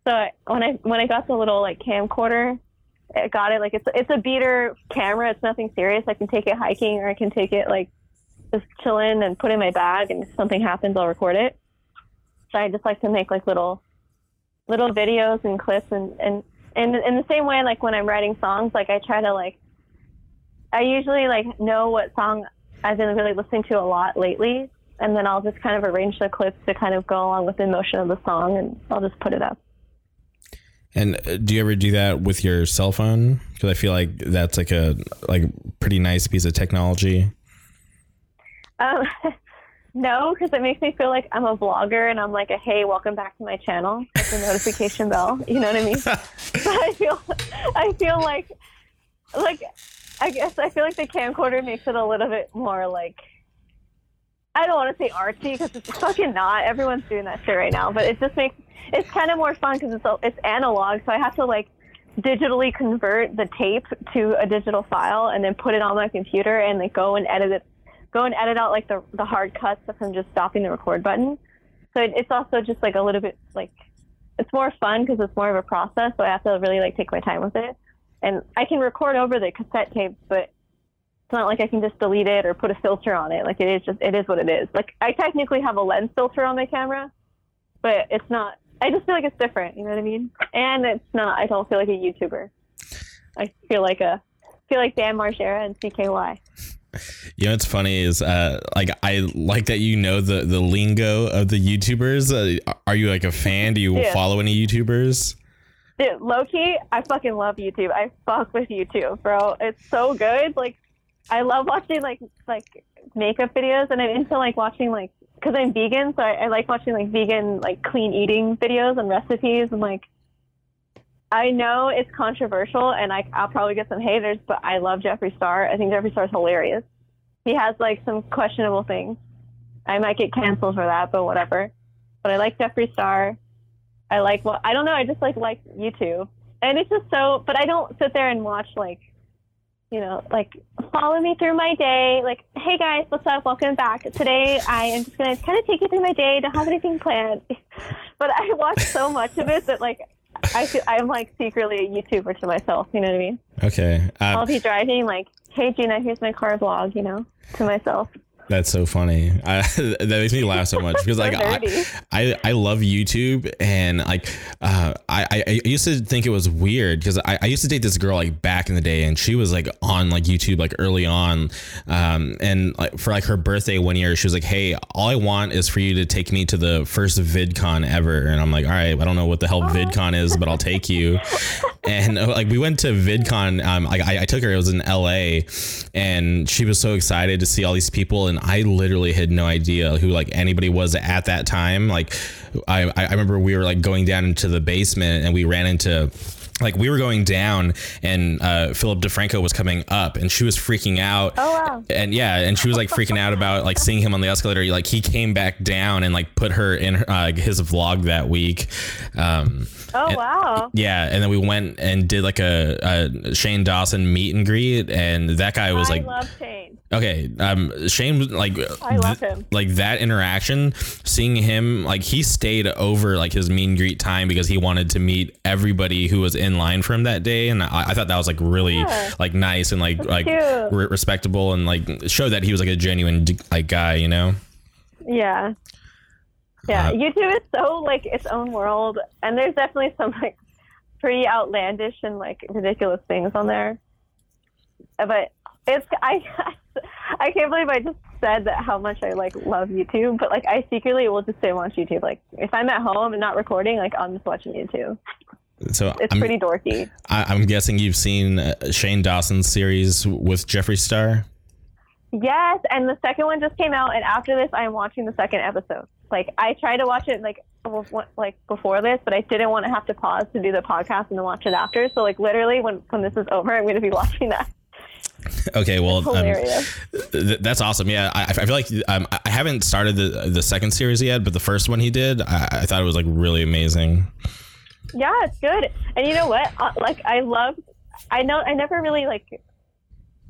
So I, when I when I got the little like camcorder, I got it like it's it's a beater camera. It's nothing serious. I can take it hiking or I can take it like just chilling and put in my bag. And if something happens, I'll record it. So I just like to make like little little videos and clips and and and in the same way like when I'm writing songs, like I try to like I usually like know what song I've been really listening to a lot lately, and then I'll just kind of arrange the clips to kind of go along with the emotion of the song, and I'll just put it up. And uh, do you ever do that with your cell phone? Because I feel like that's like a like pretty nice piece of technology. Um, [LAUGHS] no, because it makes me feel like I'm a vlogger and I'm like a hey, welcome back to my channel, with the notification bell. You know what I mean? but [LAUGHS] [LAUGHS] I feel, I feel like, like I guess I feel like the camcorder makes it a little bit more like I don't want to say artsy because it's fucking not. Everyone's doing that shit right now, but it just makes it's kind of more fun because it's it's analog. So I have to like digitally convert the tape to a digital file and then put it on my computer and like go and edit it, go and edit out like the the hard cuts from just stopping the record button. So it, it's also just like a little bit like it's more fun because it's more of a process. So I have to really like take my time with it and I can record over the cassette tapes, but it's not like I can just delete it or put a filter on it. Like it is just it is what it is. Like I technically have a lens filter on my camera, but it's not. I just feel like it's different. You know what I mean? And it's not. I don't feel like a YouTuber. I feel like a feel like Bam Margera and CKY. You know what's funny is uh, like I like that you know the the lingo of the YouTubers. Uh, are you like a fan? Do you yeah. follow any YouTubers? Dude, low key, I fucking love YouTube. I fuck with YouTube, bro. It's so good. Like, I love watching like like makeup videos, and I'm into like watching like because I'm vegan, so I, I like watching like vegan like clean eating videos and recipes, and like I know it's controversial, and I I'll probably get some haters, but I love Jeffree Star. I think Jeffree Star's hilarious. He has like some questionable things. I might get canceled for that, but whatever. But I like Jeffree Star. I like well, I don't know. I just like like YouTube, and it's just so. But I don't sit there and watch like, you know, like follow me through my day. Like, hey guys, what's up? Welcome back. Today I am just gonna kind of take you through my day. Don't have anything planned, [LAUGHS] but I watch so much of it that like I feel, I'm like secretly a YouTuber to myself. You know what I mean? Okay. Um, I'll be driving like, hey Gina, here's my car vlog. You know, to myself. That's so funny. I, [LAUGHS] that makes me laugh so much [LAUGHS] because like I, I, I love YouTube and like uh, I I used to think it was weird because I, I used to date this girl like back in the day and she was like on like YouTube like early on um and like for like her birthday one year she was like hey all I want is for you to take me to the first VidCon ever and I'm like all right I don't know what the hell VidCon is but I'll take you [LAUGHS] and uh, like we went to VidCon. Um, I, I took her. It was in LA, and she was so excited to see all these people, and I literally had no idea who like anybody was at that time. Like I I remember we were like going down into the basement, and we ran into like we were going down and uh, Philip DeFranco was coming up and she was freaking out. Oh wow. And yeah, and she was like freaking out about like seeing him on the escalator. Like he came back down and like put her in uh, his vlog that week. Um, Oh and- wow. yeah, and then we went and did like a, a Shane Dawson meet and greet, and that guy was I like, love Shane. okay, um, Shane was like, I love th- him. like that interaction, seeing him like he stayed over like his meet and greet time because he wanted to meet everybody who was in line for him that day, and I, I thought that was like really Yeah. like nice and like like re- respectable and like showed that he was like a genuine like guy, you know. Yeah. Yeah, Uh, YouTube is so like its own world, and there's definitely some like pretty outlandish and like ridiculous things on there. But it's I [LAUGHS] I can't believe I just said that how much I like love YouTube, but like I secretly will just stay watch YouTube. Like if I'm at home and not recording, like I'm just watching YouTube. So It's I'm, pretty dorky. I, I'm guessing you've seen uh, Shane Dawson's series with Jeffree Star. Yes, and the second one just came out, and after this, I'm watching the second episode. Like I tried to watch it like before- like before this, but I didn't want to have to pause to do the podcast and then watch it after. So like literally, when when this is over, I'm going to be [LAUGHS] watching that. Okay, well, um, th- that's awesome. Yeah, I, I feel like um, I haven't started the the second series yet, but the first one he did, I, I thought it was like really amazing. Yeah, it's good. And you know what? Uh, like I love. I know I never really like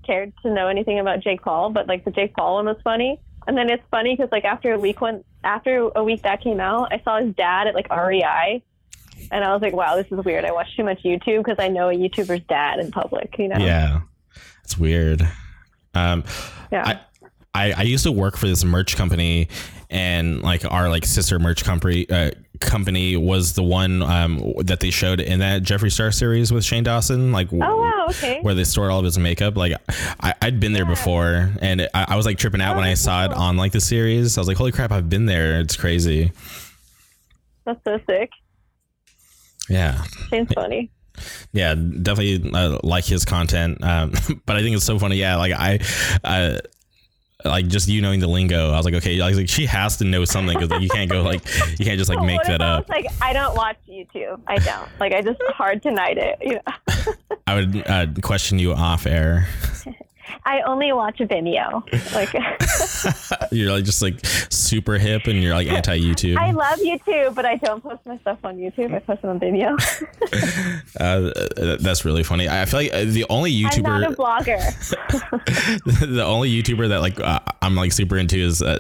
cared to know anything about Jake Paul, but like the Jake Paul one was funny. And then it's funny because like after a week when after a week that came out, I saw his dad at like REI, and I was like, wow, this is weird. I watch too much YouTube because I know a YouTuber's dad in public. You know? Yeah, it's weird. Um, Yeah. I, I I used to work for this merch company, and like our like sister merch company uh, company was the one um that they showed in that Jeffree Star series with Shane Dawson. Like, oh wow. Okay. where they stored all of his makeup. Like I, I'd been there before, and I, I was like tripping out Oh, when I that's saw it on like the series. I was like, "Holy crap, I've been there! It's crazy." That's so sick. Yeah, Shane's funny. yeah, definitely uh, like his content. Um, [LAUGHS] but I think it's so funny. Yeah, like I, uh, like just you knowing the lingo. I was like, okay, I was like, she has to know something because like you can't go like you can't just like [LAUGHS] make that I up. like, I don't watch YouTube. I don't. Like, I just hard denied it. You know? [LAUGHS] I would uh, question you off air. [LAUGHS] I only watch Vimeo. Like, [LAUGHS] You're like just like super hip and you're like anti YouTube. [LAUGHS] I love YouTube, but I don't post my stuff on YouTube. I post it on Vimeo. [LAUGHS] Uh, that's really funny. I feel like uh, the only YouTuber, I'm not a blogger. the only YouTuber that like uh, I'm like super into is uh,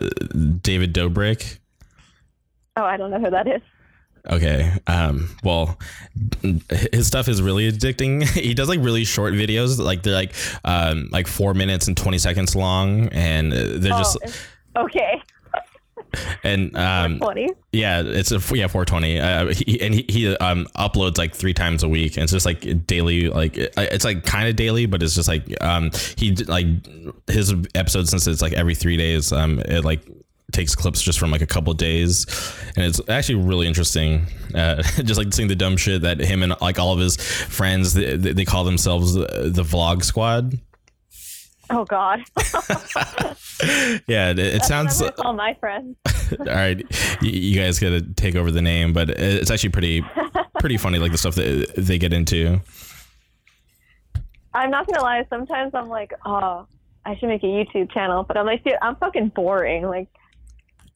David Dobrik. Oh, I don't know who that is. Okay. Um. Well, his stuff is really addicting. [LAUGHS] He does like really short videos, like they're like um like four minutes and twenty seconds long, and uh, they're Oh, just okay. and [LAUGHS] um yeah, it's a yeah 420. Uh, he, and he, he um uploads like three times a week, and it's just like daily. Like it's like kind of daily, but it's just like um he like his episodes since it's like every three days. Um, it like takes clips just from like a couple days, and it's actually really interesting. Uh, [LAUGHS] just like seeing the dumb shit that him and like all of his friends they, they call themselves the, the vlog squad. Oh God. [LAUGHS] Yeah, it, it sounds. I'm call my friends. [LAUGHS] all right you, you guys gotta take over the name but it's actually pretty pretty funny like the stuff that they get into I'm not gonna lie. Sometimes I'm like, oh, I should make a YouTube channel, but I'm like, dude, I'm fucking boring. Like,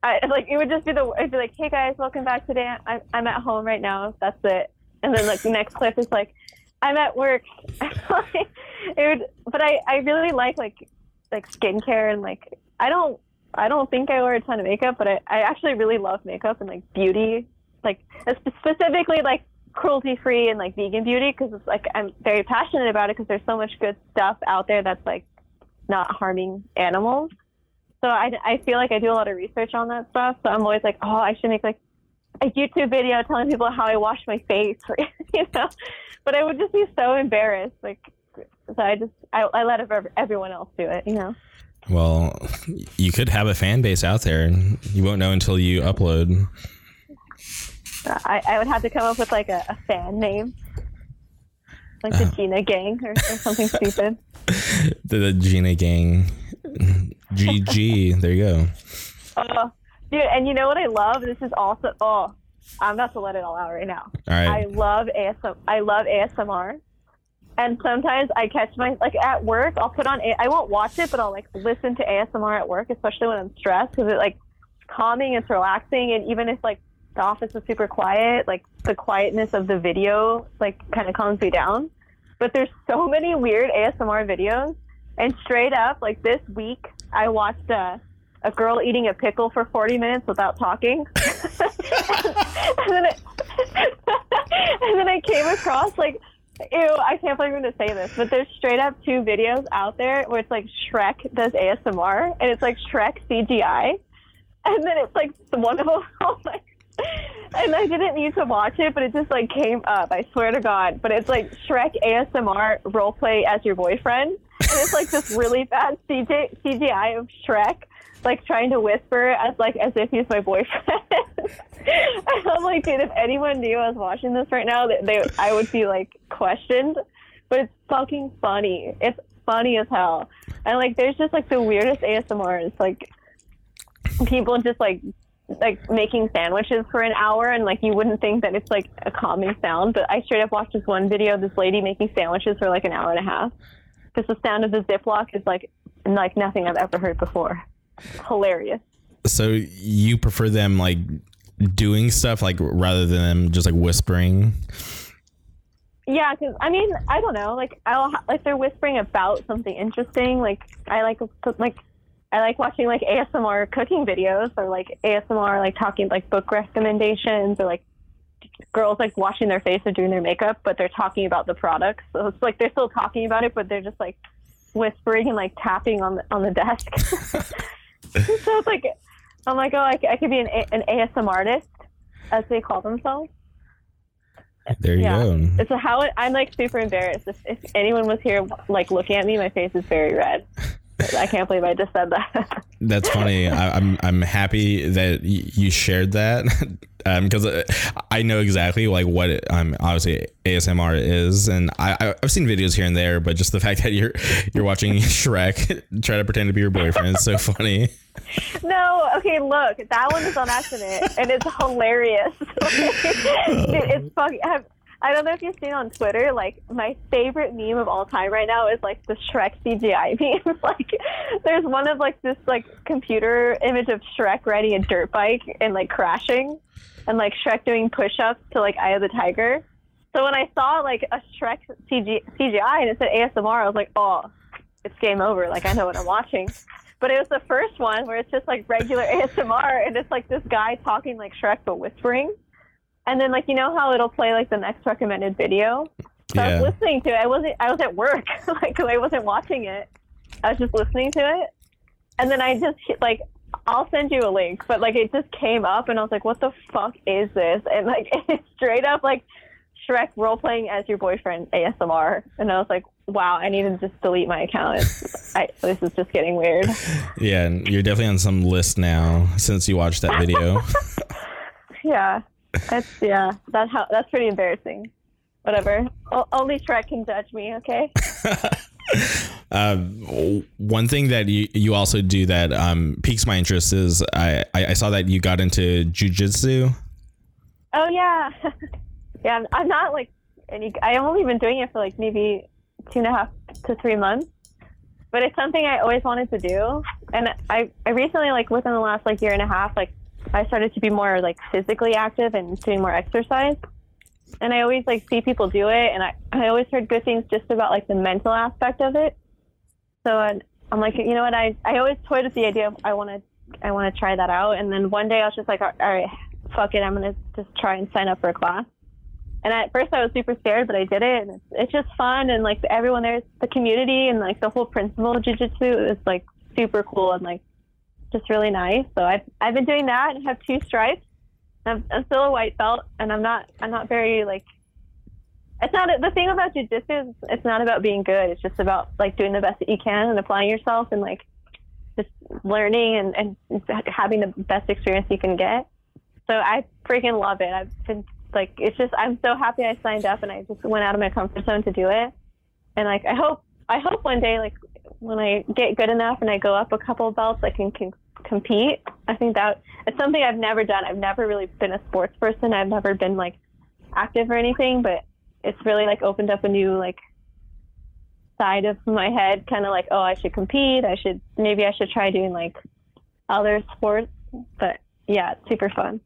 I like it would just be the it'd be like, hey guys, welcome back today. I'm I'm at home right now. That's it. And then like the next clip is like, I'm at work. [LAUGHS] it would, but I I really like like like skincare and like I don't I don't think I wear a ton of makeup, but I I actually really love makeup and like beauty, like specifically like cruelty free and like vegan beauty because it's like I'm very passionate about it because there's so much good stuff out there that's like not harming animals. So I, I feel like I do a lot of research on that stuff. So I'm always like, oh, I should make like a YouTube video telling people how I wash my face, [LAUGHS] you know. But I would just be so embarrassed, like. So I just I, I let everyone else do it, you know. well you could have a fan base out there and you won't know until you upload I, I would have to come up with like a, a fan name. like the uh-huh. Gina gang or, or something stupid. [LAUGHS] The, the Gina gang. [LAUGHS] GG. there you go. Oh, dude, and you know what I love? This is also oh, I'm about to let it all out right now. All right. I love ASM. I love ASMR, and sometimes I catch my like at work. I'll put on. A- I won't watch it, but I'll like listen to ASMR at work, especially when I'm stressed, because it like calming. It's relaxing, and even if like the office is super quiet, like the quietness of the video like kind of calms me down. But there's so many weird ASMR videos, and straight up, like this week, I watched a, a girl eating a pickle for 40 minutes without talking, [LAUGHS] and then [LAUGHS] and then I came across like. Ew, I can't believe I'm gonna say this, but there's straight up two videos out there where it's like Shrek does ASMR and it's like Shrek CGI, and then it's like one of them. [LAUGHS] Oh and I didn't need to watch it, but it just like came up. I swear to God. But it's like Shrek ASMR role play as your boyfriend, and it's like this really bad CJ, CGI of Shrek, like trying to whisper as like as if he's my boyfriend. [LAUGHS] and I'm like, dude, if anyone knew I was watching this right now, that they I would be like questioned. But it's fucking funny. It's funny as hell. And like, there's just like the weirdest ASMR. It's like people just like like making sandwiches for an hour and like you wouldn't think that it's like a calming sound but i straight up watched this one video of this lady making sandwiches for like an hour and a half because the sound of the ziploc is like like nothing i've ever heard before. Hilarious. So you prefer them like doing stuff like rather than them just like whispering? yeah because i mean i don't know. Like i'll like they're whispering about something interesting like i like like I like watching like ASMR cooking videos or like ASMR like talking like book recommendations or like girls like washing their face or doing their makeup, but they're talking about the products. So it's like they're still talking about it, but they're just like whispering and like tapping on the on the desk. [LAUGHS] so it's like I'm like, oh, I could be an A- an ASM artist, as they call themselves. There you Yeah. go. It's a how it, I'm like super embarrassed. If, if anyone was here like looking at me, my face is very red. I can't believe I just said that. [LAUGHS] That's funny. I, I'm I'm happy that y- you shared that [LAUGHS] because uh I know exactly like what it, um obviously ASMR is, and I I- I've seen videos here and there, but just the [LAUGHS] fact that you're you're watching Shrek try to pretend to be your boyfriend is so funny. No, okay, look, that one is on accident, and it's hilarious. Dude, it's fucking. I, don't know if you've seen on Twitter, like my favorite meme of all time right now is like the Shrek CGI [LAUGHS] meme. like, there's one of like this like computer image of Shrek riding a dirt bike and like crashing, and like Shrek doing push-ups to like Eye of the Tiger. So when I saw like a Shrek CG, CGI and it said ASMR, I was like, oh, it's game over. Like I know what I'm watching. But it was the first one where it's just like regular [LAUGHS] ASMR and it's like this guy talking like Shrek but whispering. And then like you know how it'll play like the next recommended video. So I was listening to it. I wasn't. I was at work, [LAUGHS] like I wasn't watching it. I was just listening to it, and then I just like I'll send you a link, but like it just came up, and I was like, "What the fuck is this?" And like [LAUGHS] it's straight up like Shrek role playing as your boyfriend ASMR, and I was like, "Wow, I need to just delete my account. It's, I, this is just getting weird." [LAUGHS] Yeah, and you're definitely on some list now since you watched that video. Yeah, that's yeah. That how that's pretty embarrassing. Whatever. O- only Shrek can judge me. Okay. [LAUGHS] Um, one thing that you, you also do that um, piques my interest is I, I, I saw that you got into jujitsu. Oh yeah, [LAUGHS] yeah. I'm, I'm not like any. I've only been doing it for like maybe two and a half to three months, but it's something I always wanted to do. And I, I recently like within the last like year and a half, like I started to be more like physically active and doing more exercise. And I always like see people do it, and I, I always heard good things just about like the mental aspect of it. So uh, I'm like, you know what? I, I always toyed with the idea of I want to I want to try that out. And then one day I was just like, all right, fuck it, I'm gonna just try and sign up for a class. And at first I was super scared, but I did it, and it's, it's just fun. And like everyone there's the community and like the whole principle of jujitsu is like super cool and like just really nice. So I've I've been doing that and have two stripes. I'm, I'm still a white belt, and I'm not I'm not very like. It's not the thing about jujitsu. is It's not about being good. It's just about like doing the best that you can and applying yourself and like just learning and, and having the best experience you can get. So I freaking love it. I've been like it's just I'm so happy I signed up and I just went out of my comfort zone to do it. And like I hope I hope one day like when I get good enough and I go up a couple belts I can, can compete. I think that it's something I've never done. I've never really been a sports person. I've never been like active or anything, but it's really like opened up a new like side of my head kind of like oh I should compete. I should maybe I should try doing like other sports. But yeah, it's super fun.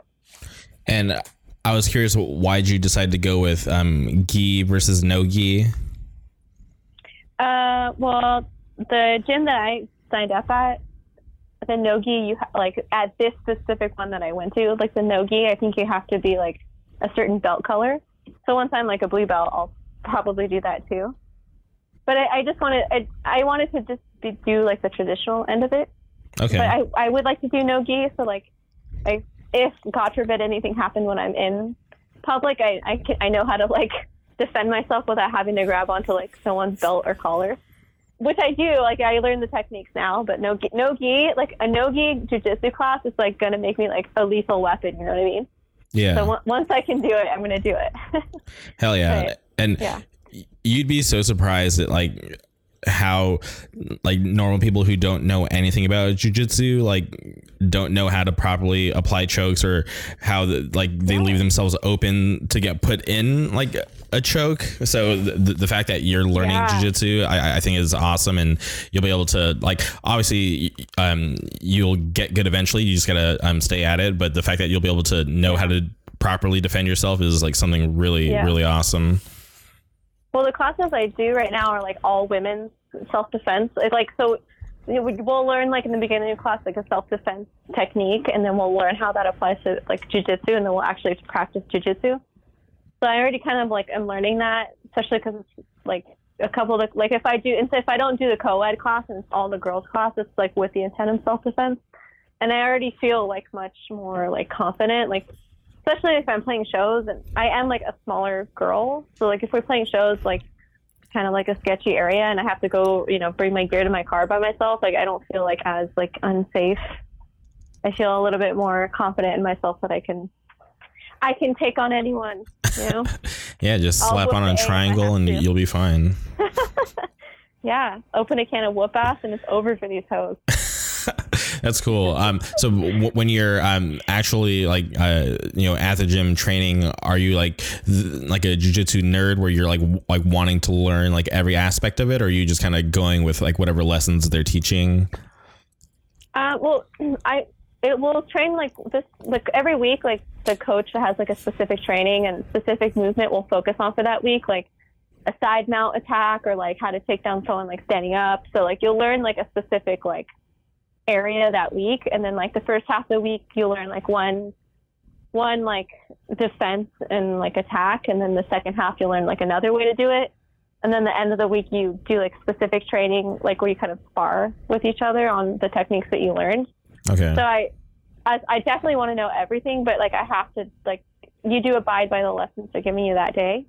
And I was curious, why did you decide to go with um, gi versus no gi? Uh, well, the gym that I signed up at, the nogi, you ha- like at this specific one that I went to, like the nogi, I think you have to be like a certain belt color. So once I'm like a blue belt, I'll probably do that too. But I, I just wanted, I, I wanted to just be, do like the traditional end of it. Okay. But I, I would like to do nogi. So like, I, if God forbid anything happened when I'm in public, I, I can, I know how to like [LAUGHS] defend myself without having to grab onto like someone's belt or collar which I do. Like I learn the techniques now, but no gi, no gi, like a no gi jujitsu class is like gonna make me like a lethal weapon. You know what I mean? yeah. So w- once I can do it, I'm gonna do it. Hell yeah. [LAUGHS] Right. And Yeah. you'd be so surprised that like how like normal people who don't know anything about jujitsu like don't know how to properly apply chokes or how the, like they leave themselves open to get put in like a choke. So the, the fact that you're learning Yeah. jujitsu, I, I think is awesome, and you'll be able to like obviously um you'll get good eventually. You just gotta um stay at it, but the fact that you'll be able to know how to properly defend yourself is like something really Yeah. really awesome. well, the classes I do right now are like all women's self defense. Like so. we- We'll learn like in the beginning of class like a self defense technique, and then we'll learn how that applies to like jujitsu, and then we'll actually practice jujitsu. So I already kind of like am learning that, especially because it's like a couple of like if I do instead if I don't do the co-ed class and it's all the girls class, it's like with the intent of self-defense, and I already feel like much more like confident, like especially if I'm playing shows and I am like a smaller girl, so like if we're playing shows like kind of like a sketchy area and I have to go, you know, bring my gear to my car by myself, like I don't feel like as like unsafe. I feel a little bit more confident in myself that I can I can take on anyone, you know? [LAUGHS] Yeah, just I'll slap on a triangle and to. you'll be fine. [LAUGHS] yeah. Open a can of whoop ass and it's over for these hoes. That's cool. Um, so w- when you're um actually like uh you know at the gym training, are you like th- like a jujitsu nerd where you're like w- like wanting to learn like every aspect of it, or are you just kind of going with like whatever lessons they're teaching? Uh, well, [CLEARS THROAT] I it will train like this like every week. Like the coach has like a specific training and specific movement we'll focus on for that week, like a side mount attack or like how to take down someone like standing up. So like you'll learn like a specific like area that week, and then like the first half of the week you'll learn like one one like defense and like attack, and then the second half you'll learn like another way to do it. And then the end of the week, you do like specific training, like where you kind of spar with each other on the techniques that you learned. Okay. So I, I, I definitely want to know everything, but like I have to like you do abide by the lessons they're giving you that day.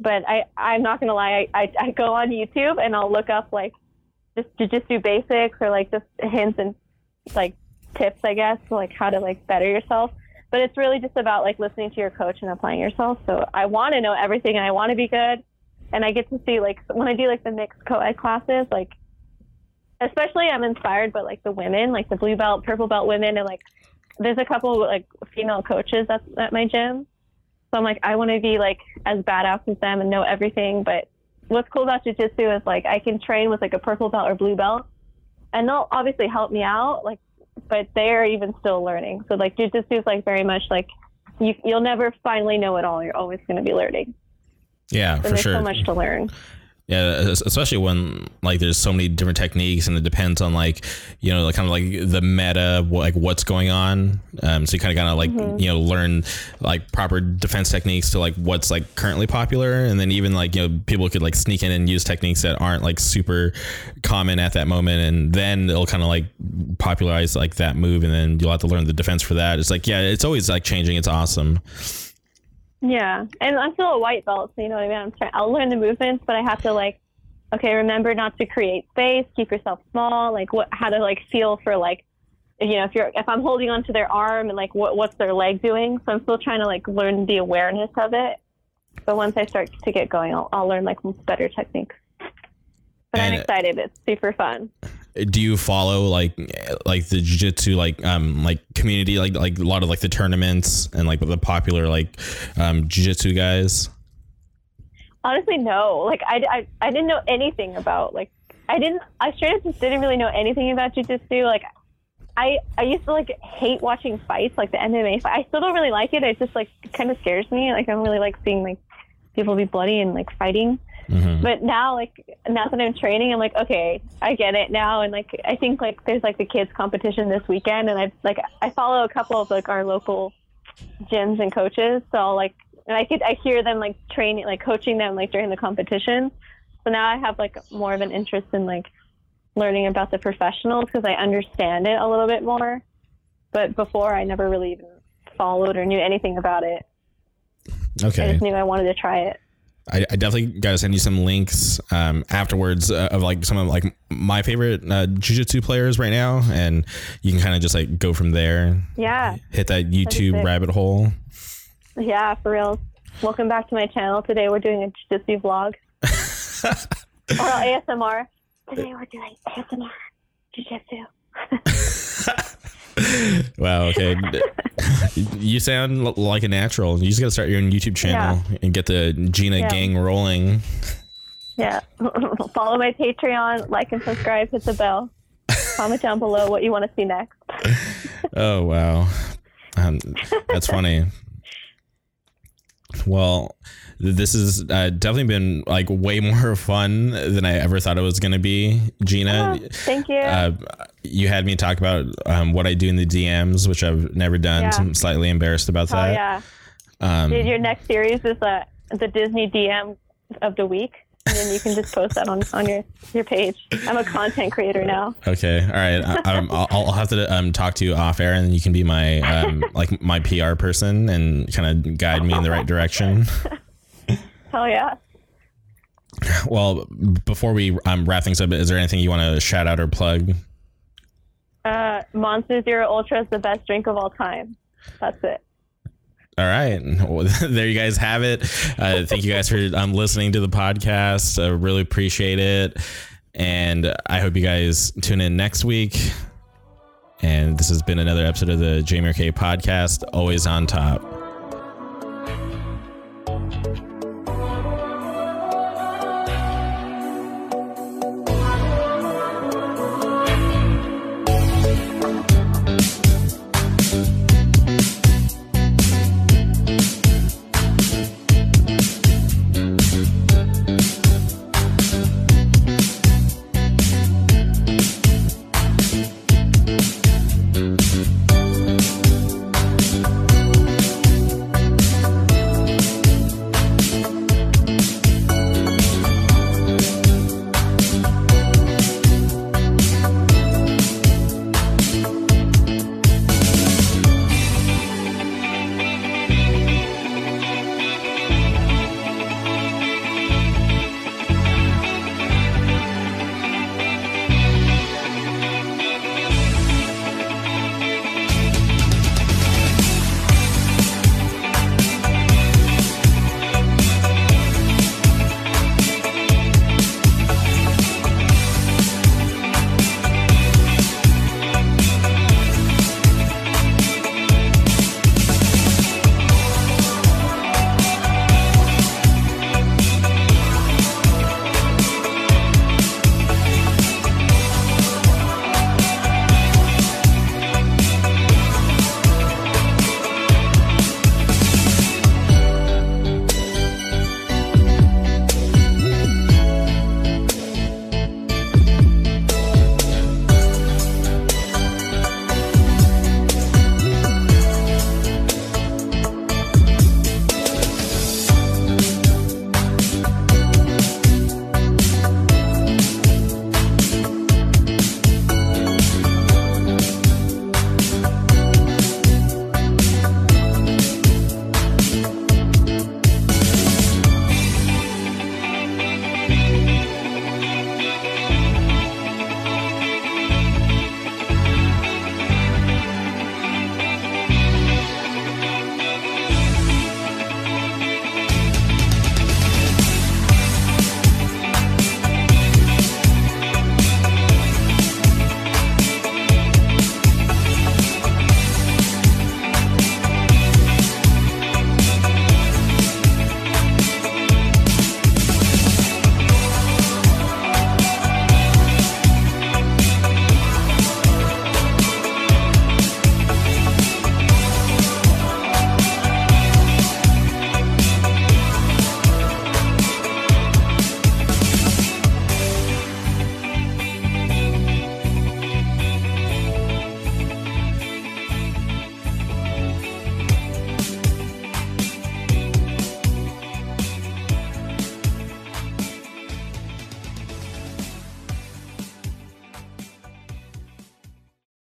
But I, I'm not gonna lie, I, I, I go on YouTube and I'll look up like just to just do basics or like just hints and like tips, I guess, like how to like better yourself. But it's really just about like listening to your coach and applying yourself. So I want to know everything and I want to be good. And I get to see like when I do like the mixed co-ed classes, like especially I'm inspired by like the women, like the blue belt, purple belt women, and like there's a couple like female coaches at, at my gym. So I'm like, I want to be like as badass as them and know everything. But what's cool about jujitsu is like I can train with like a purple belt or blue belt, and they'll obviously help me out. Like, but they're even still learning. So like jujitsu is like very much like you you'll never finally know it all. You're always going to be learning. yeah, And for there's sure. so much to learn. Yeah, especially when like there's so many different techniques and it depends on like you know like kind of like the meta like what's going on. Um, so you kind of gotta like you know learn like proper defense techniques to like what's like currently popular, and then even like you know people could like sneak in and use techniques that aren't like super common at that moment, and then it'll kind of like popularize like that move, and then you'll have to learn the defense for that. It's like yeah, it's always like changing. It's awesome. Yeah, and I'm still a white belt, so you know what I mean. I'm trying. I'll learn the movements, but I have to like, okay, remember not to create space, keep yourself small, like what, how to like feel for like you know, if you're if I'm holding onto their arm and like what what's their leg doing. So I'm still trying to like learn the awareness of it. But once I start to get going, I'll, I'll learn like better techniques. But I'm excited. It's super fun. do you follow like like the jiu-jitsu like um like community like like a lot of like the tournaments and like the popular like um jiu-jitsu guys Honestly, no. Like I, I, I didn't know anything about like I didn't. I straight up just didn't really know anything about jujitsu. Like I, I used to like hate watching fights, like the MMA fight. I still don't really like it. It just like kind of scares me. Like I don't really like seeing like people be bloody and like fighting. Mhm. But now, like now that I'm training, I'm like, okay, I get it now. And like I think like there's like the kids competition this weekend, and I like I follow a couple of like our local gyms and coaches. So I'll, like and I could I hear them like training, like coaching them like during the competition. So now I have like more of an interest in like learning about the professionals because I understand it a little bit more. But before, I never really even followed or knew anything about it. Okay. I just knew I wanted to try it. I, I definitely gotta send you some links um, afterwards uh, of like some of like my favorite uh, jiu-jitsu players right now and you can kind of just like go from there Yeah, hit that youtube rabbit hole yeah, for real. Welcome back to my channel. Today we're doing a jiu-jitsu vlog [LAUGHS] or ASMR. Today we're doing ASMR jiu-jitsu. [LAUGHS] wow okay [LAUGHS] you sound l- like a natural you just gotta start your own youtube channel and get the gina Yeah. gang rolling Yeah. [LAUGHS] Follow my Patreon, like and subscribe, hit the bell. Comment down below what you want to see next. [LAUGHS] Oh wow, um, that's funny. Well, this has uh, definitely been like way [LAUGHS] more fun than I ever thought it was gonna be, Gina. Oh, thank you. Uh, you had me talk about um, what I do in the DMs, which I've never done. Yeah. So I'm slightly embarrassed about that. oh that. yeah. Um, Dude, your next series is uh, the Disney DM of the week. And then you can just post that on, on your, your page. I'm a content creator now. Okay, all right. I, I'm- I'll, I'll have to um, talk to you off air, and you can be my um, like my PR person and kind of guide me in the right [LAUGHS] direction. [LAUGHS] Hell yeah. Well, before we um, wrap things up, is there anything you want to shout out or plug? Uh, Monster Zero Ultra is the best drink of all time. That's it. All right. Well, [LAUGHS] there you guys have it. Uh, thank you guys for um, listening to the podcast. I really appreciate it. And I hope you guys tune in next week. And this has been another episode of the Jamie K podcast, always on top.